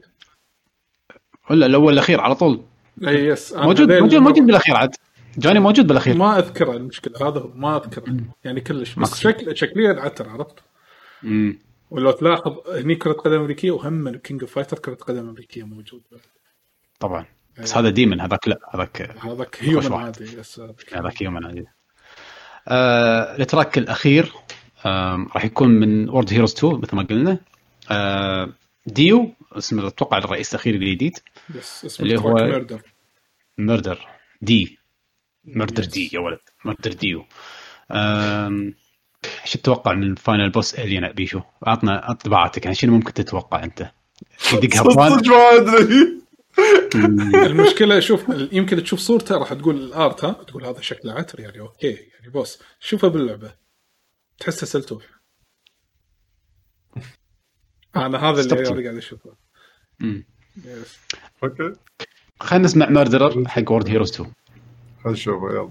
ولا الأول الأخير على طول. اي yes موجود موجود موجود بالأخير عاد. جوني موجود بالأخير. ما أذكره المشكلة هذا هو. ما أذكره. يعني كلش. بس. شكل شكليا عتر عرفت؟ مم. ولو تلاحظ هني كرة قدم أمريكية وهم King of Fighter كرة قدم أمريكية موجود. طبعا. بس هذا demon هذاك لا هذاك هذاك human. عادي هذاك. هذاك human عادي. آه ال track الأخير آه راح يكون من World Heroes 2 مثل ما قلنا. آه Dio اسمه أتوقع الرئيس الأخير الجديد. yes اللي هو- murder. Murder D. Murder D يا ولد. Murder Dio. إيش تتوقع من ال final boss alien بيشو؟ اعطنا انطباعاتك يعني شنو ممكن تتوقع أنت؟ يدق صدق ما أدري. <laughs> المشكلة <laughs> شوف يمكن تشوف صورته راح تقول ال art ها؟ تقول هذا شكله عتر يعني okay يعني boss. شوفه باللعبة. تحسه سلتوف <laughs> أنا هذا اللي قاعد أشوفه. أوكي. خلينا نسمع مردرر حق وورد هيروز 2 خلينا نشوفه يلا.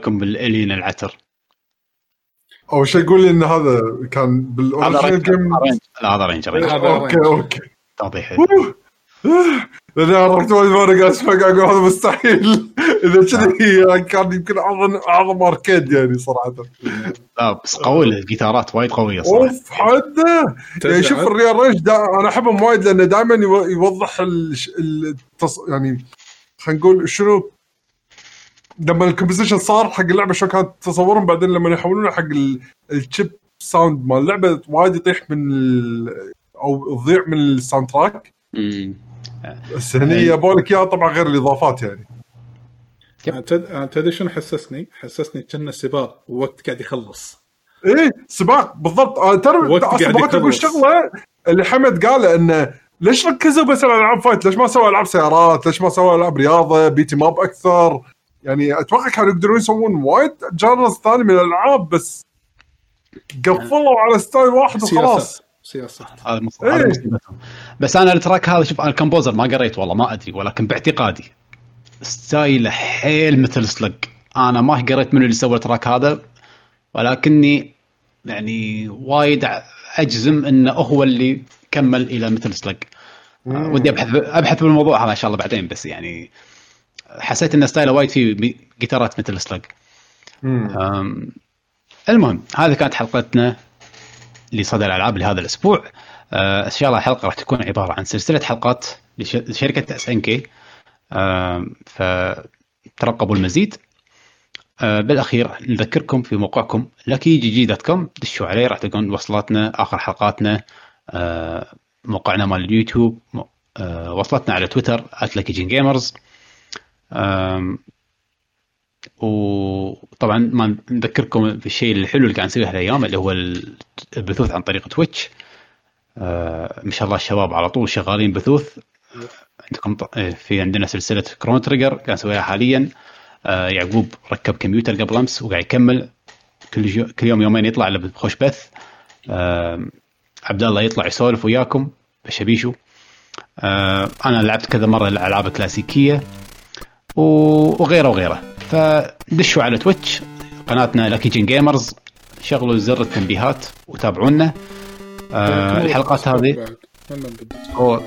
رايكم بال alien العتر؟ اول شيء قول لي إن هذا كان بال original game لا هذا arrange. Arrange. هذا okay. Okay. توضيح. لأن عرفت وايد ما قاعد أسمع قاعد أقول هذا مستحيل. إذا كذي كان يمكن اعظم أعظم arcade يعني صراحة. لا بس قوي الجيتارات وايد قوية صراحة. oof حده يعني شوف. ال arrange دا أنا أحبهم وايد لأنه دائما يوضح التص... يعني خلينا نقول شنو لما ال composition صار حق اللعبة شو كانت تصورهم بعدين لما يحولونه حق ال- ال chip ال sound مال اللعبة وايد يطيح من ال... أو تضيع من ال soundtrack. بس هني أي. يبونك إياها طبعا غير الإضافات يعني تد- أنا تدري شنو حسسني؟ حسسني كنا سباق ووقت قاعد يخلص إيه سباق بالضبط آه، ترى بغيت أقول. شغلة اللي حمد قاله إنه ليش ركزوا بس على العاب fight؟ ليش ما سووا ألعاب سيارات؟ ليش ما سووا ألعاب رياضة؟ beat 'em up أكثر؟ يعني أتوقع كانوا يقدرون يسوون وايد genres ثاني من الألعاب بس قفلوا على style واحد وخلاص. سياسات هذا إيه. بس أنا ال track هذا شوف أنا ال composer ما قريت والله ما أدري ولكن باعتقادي style ه حيل Metal Slug. أنا ما قريت منو اللي سوى ال track هذا ولكني يعني وايد أجزم إنه هو اللي كمل إلى Metal Slug. آه، ودي ابحث أبحث بالموضوع هذا إن شاء الله بعدين بس يعني حسيت إن style ه وايد فيه جيتارات metal. أم، المهم هذه كانت حلقتنا لصدى الألعاب لهذا الأسبوع. أه، إن شاء الله الحلقة راح تكون عبارة عن سلسلة حلقات لش- لشركة SNK. فترقبوا المزيد. أه، بالأخير نذكركم في موقعكم Lucky GG dot com دشوا عليه راح تلقون وصلاتنا آخر حلقاتنا. أه، موقعنا مال اليوتيوب أه، وصلتنا على تويتر @Lucky Gen Gamers وطبعا ما نذكركم بالشيء الحلو اللي قاعد نسويه هالايام اللي هو البثوث عن طريق تويتش. آه ما شاء الله الشباب على طول شغالين بثوث. عندكم آه، في عندنا سلسلة Chrono Trigger قاعد نسويها حاليا. آه يعقوب ركب كمبيوتر قبل أمس وقاعد يكمل. كل كل يوم يومين يطلع بخوش بث. عبد الله يطلع يسولف وياكم. بشبيشو. أنا لعبت كذا مرة الألعاب الكلاسيكية. و- وغيره وغيره. فدشوا على تويتش قناتنا Lucky Gen Gamers شغلوا زر التنبيهات وتابعونا. آه الحلقات هذه. هو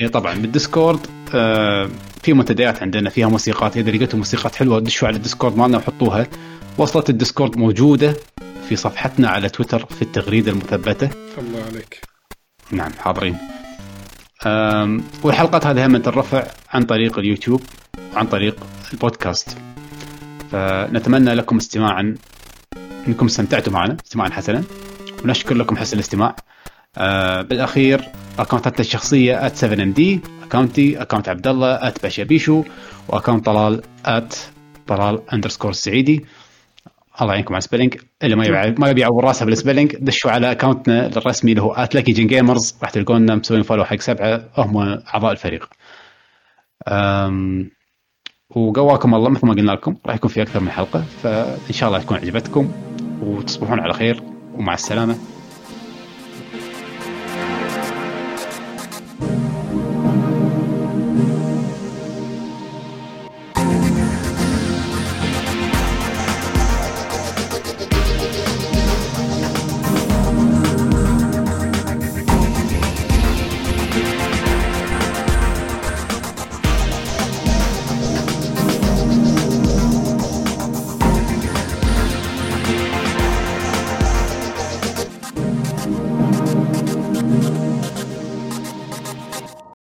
إيه طبعا بال Discord. آه في منتديات عندنا فيها موسيقات. إذا لقيتوا موسيقات حلوة دشوا على ال Discord مالنا وحطوها. وصلة ال Discord موجودة في صفحتنا على تويتر في التغريدة المثبتة. الله عليك. نعم حاضرين. والحلقات هذه هم ترفع عن طريق اليوتيوب وعن طريق البودكاست. فنتمنى لكم استماعا إنكم استمتعتوا معنا استماعا حسنا ونشكر لكم حسن الاستماع. أه بالأخير اكونتاتنا الشخصية @7md account ي account عبد الله @باشابيشو و account طلال طلال underscore السعيدي الله يعينكم على ال spelling اللي ما يبي ما يبي يعور راسه بال spelling دشوا على account نا الرسمي اللي هو @Lucky Gen Gamers راح تلقونا مسوين follow حق سبعة هم أعضاء الفريق. أم وقواكم الله مثل ما قلنا لكم راح يكون في أكثر من حلقة فإن شاء الله تكون عجبتكم وتصبحون على خير ومع السلامة.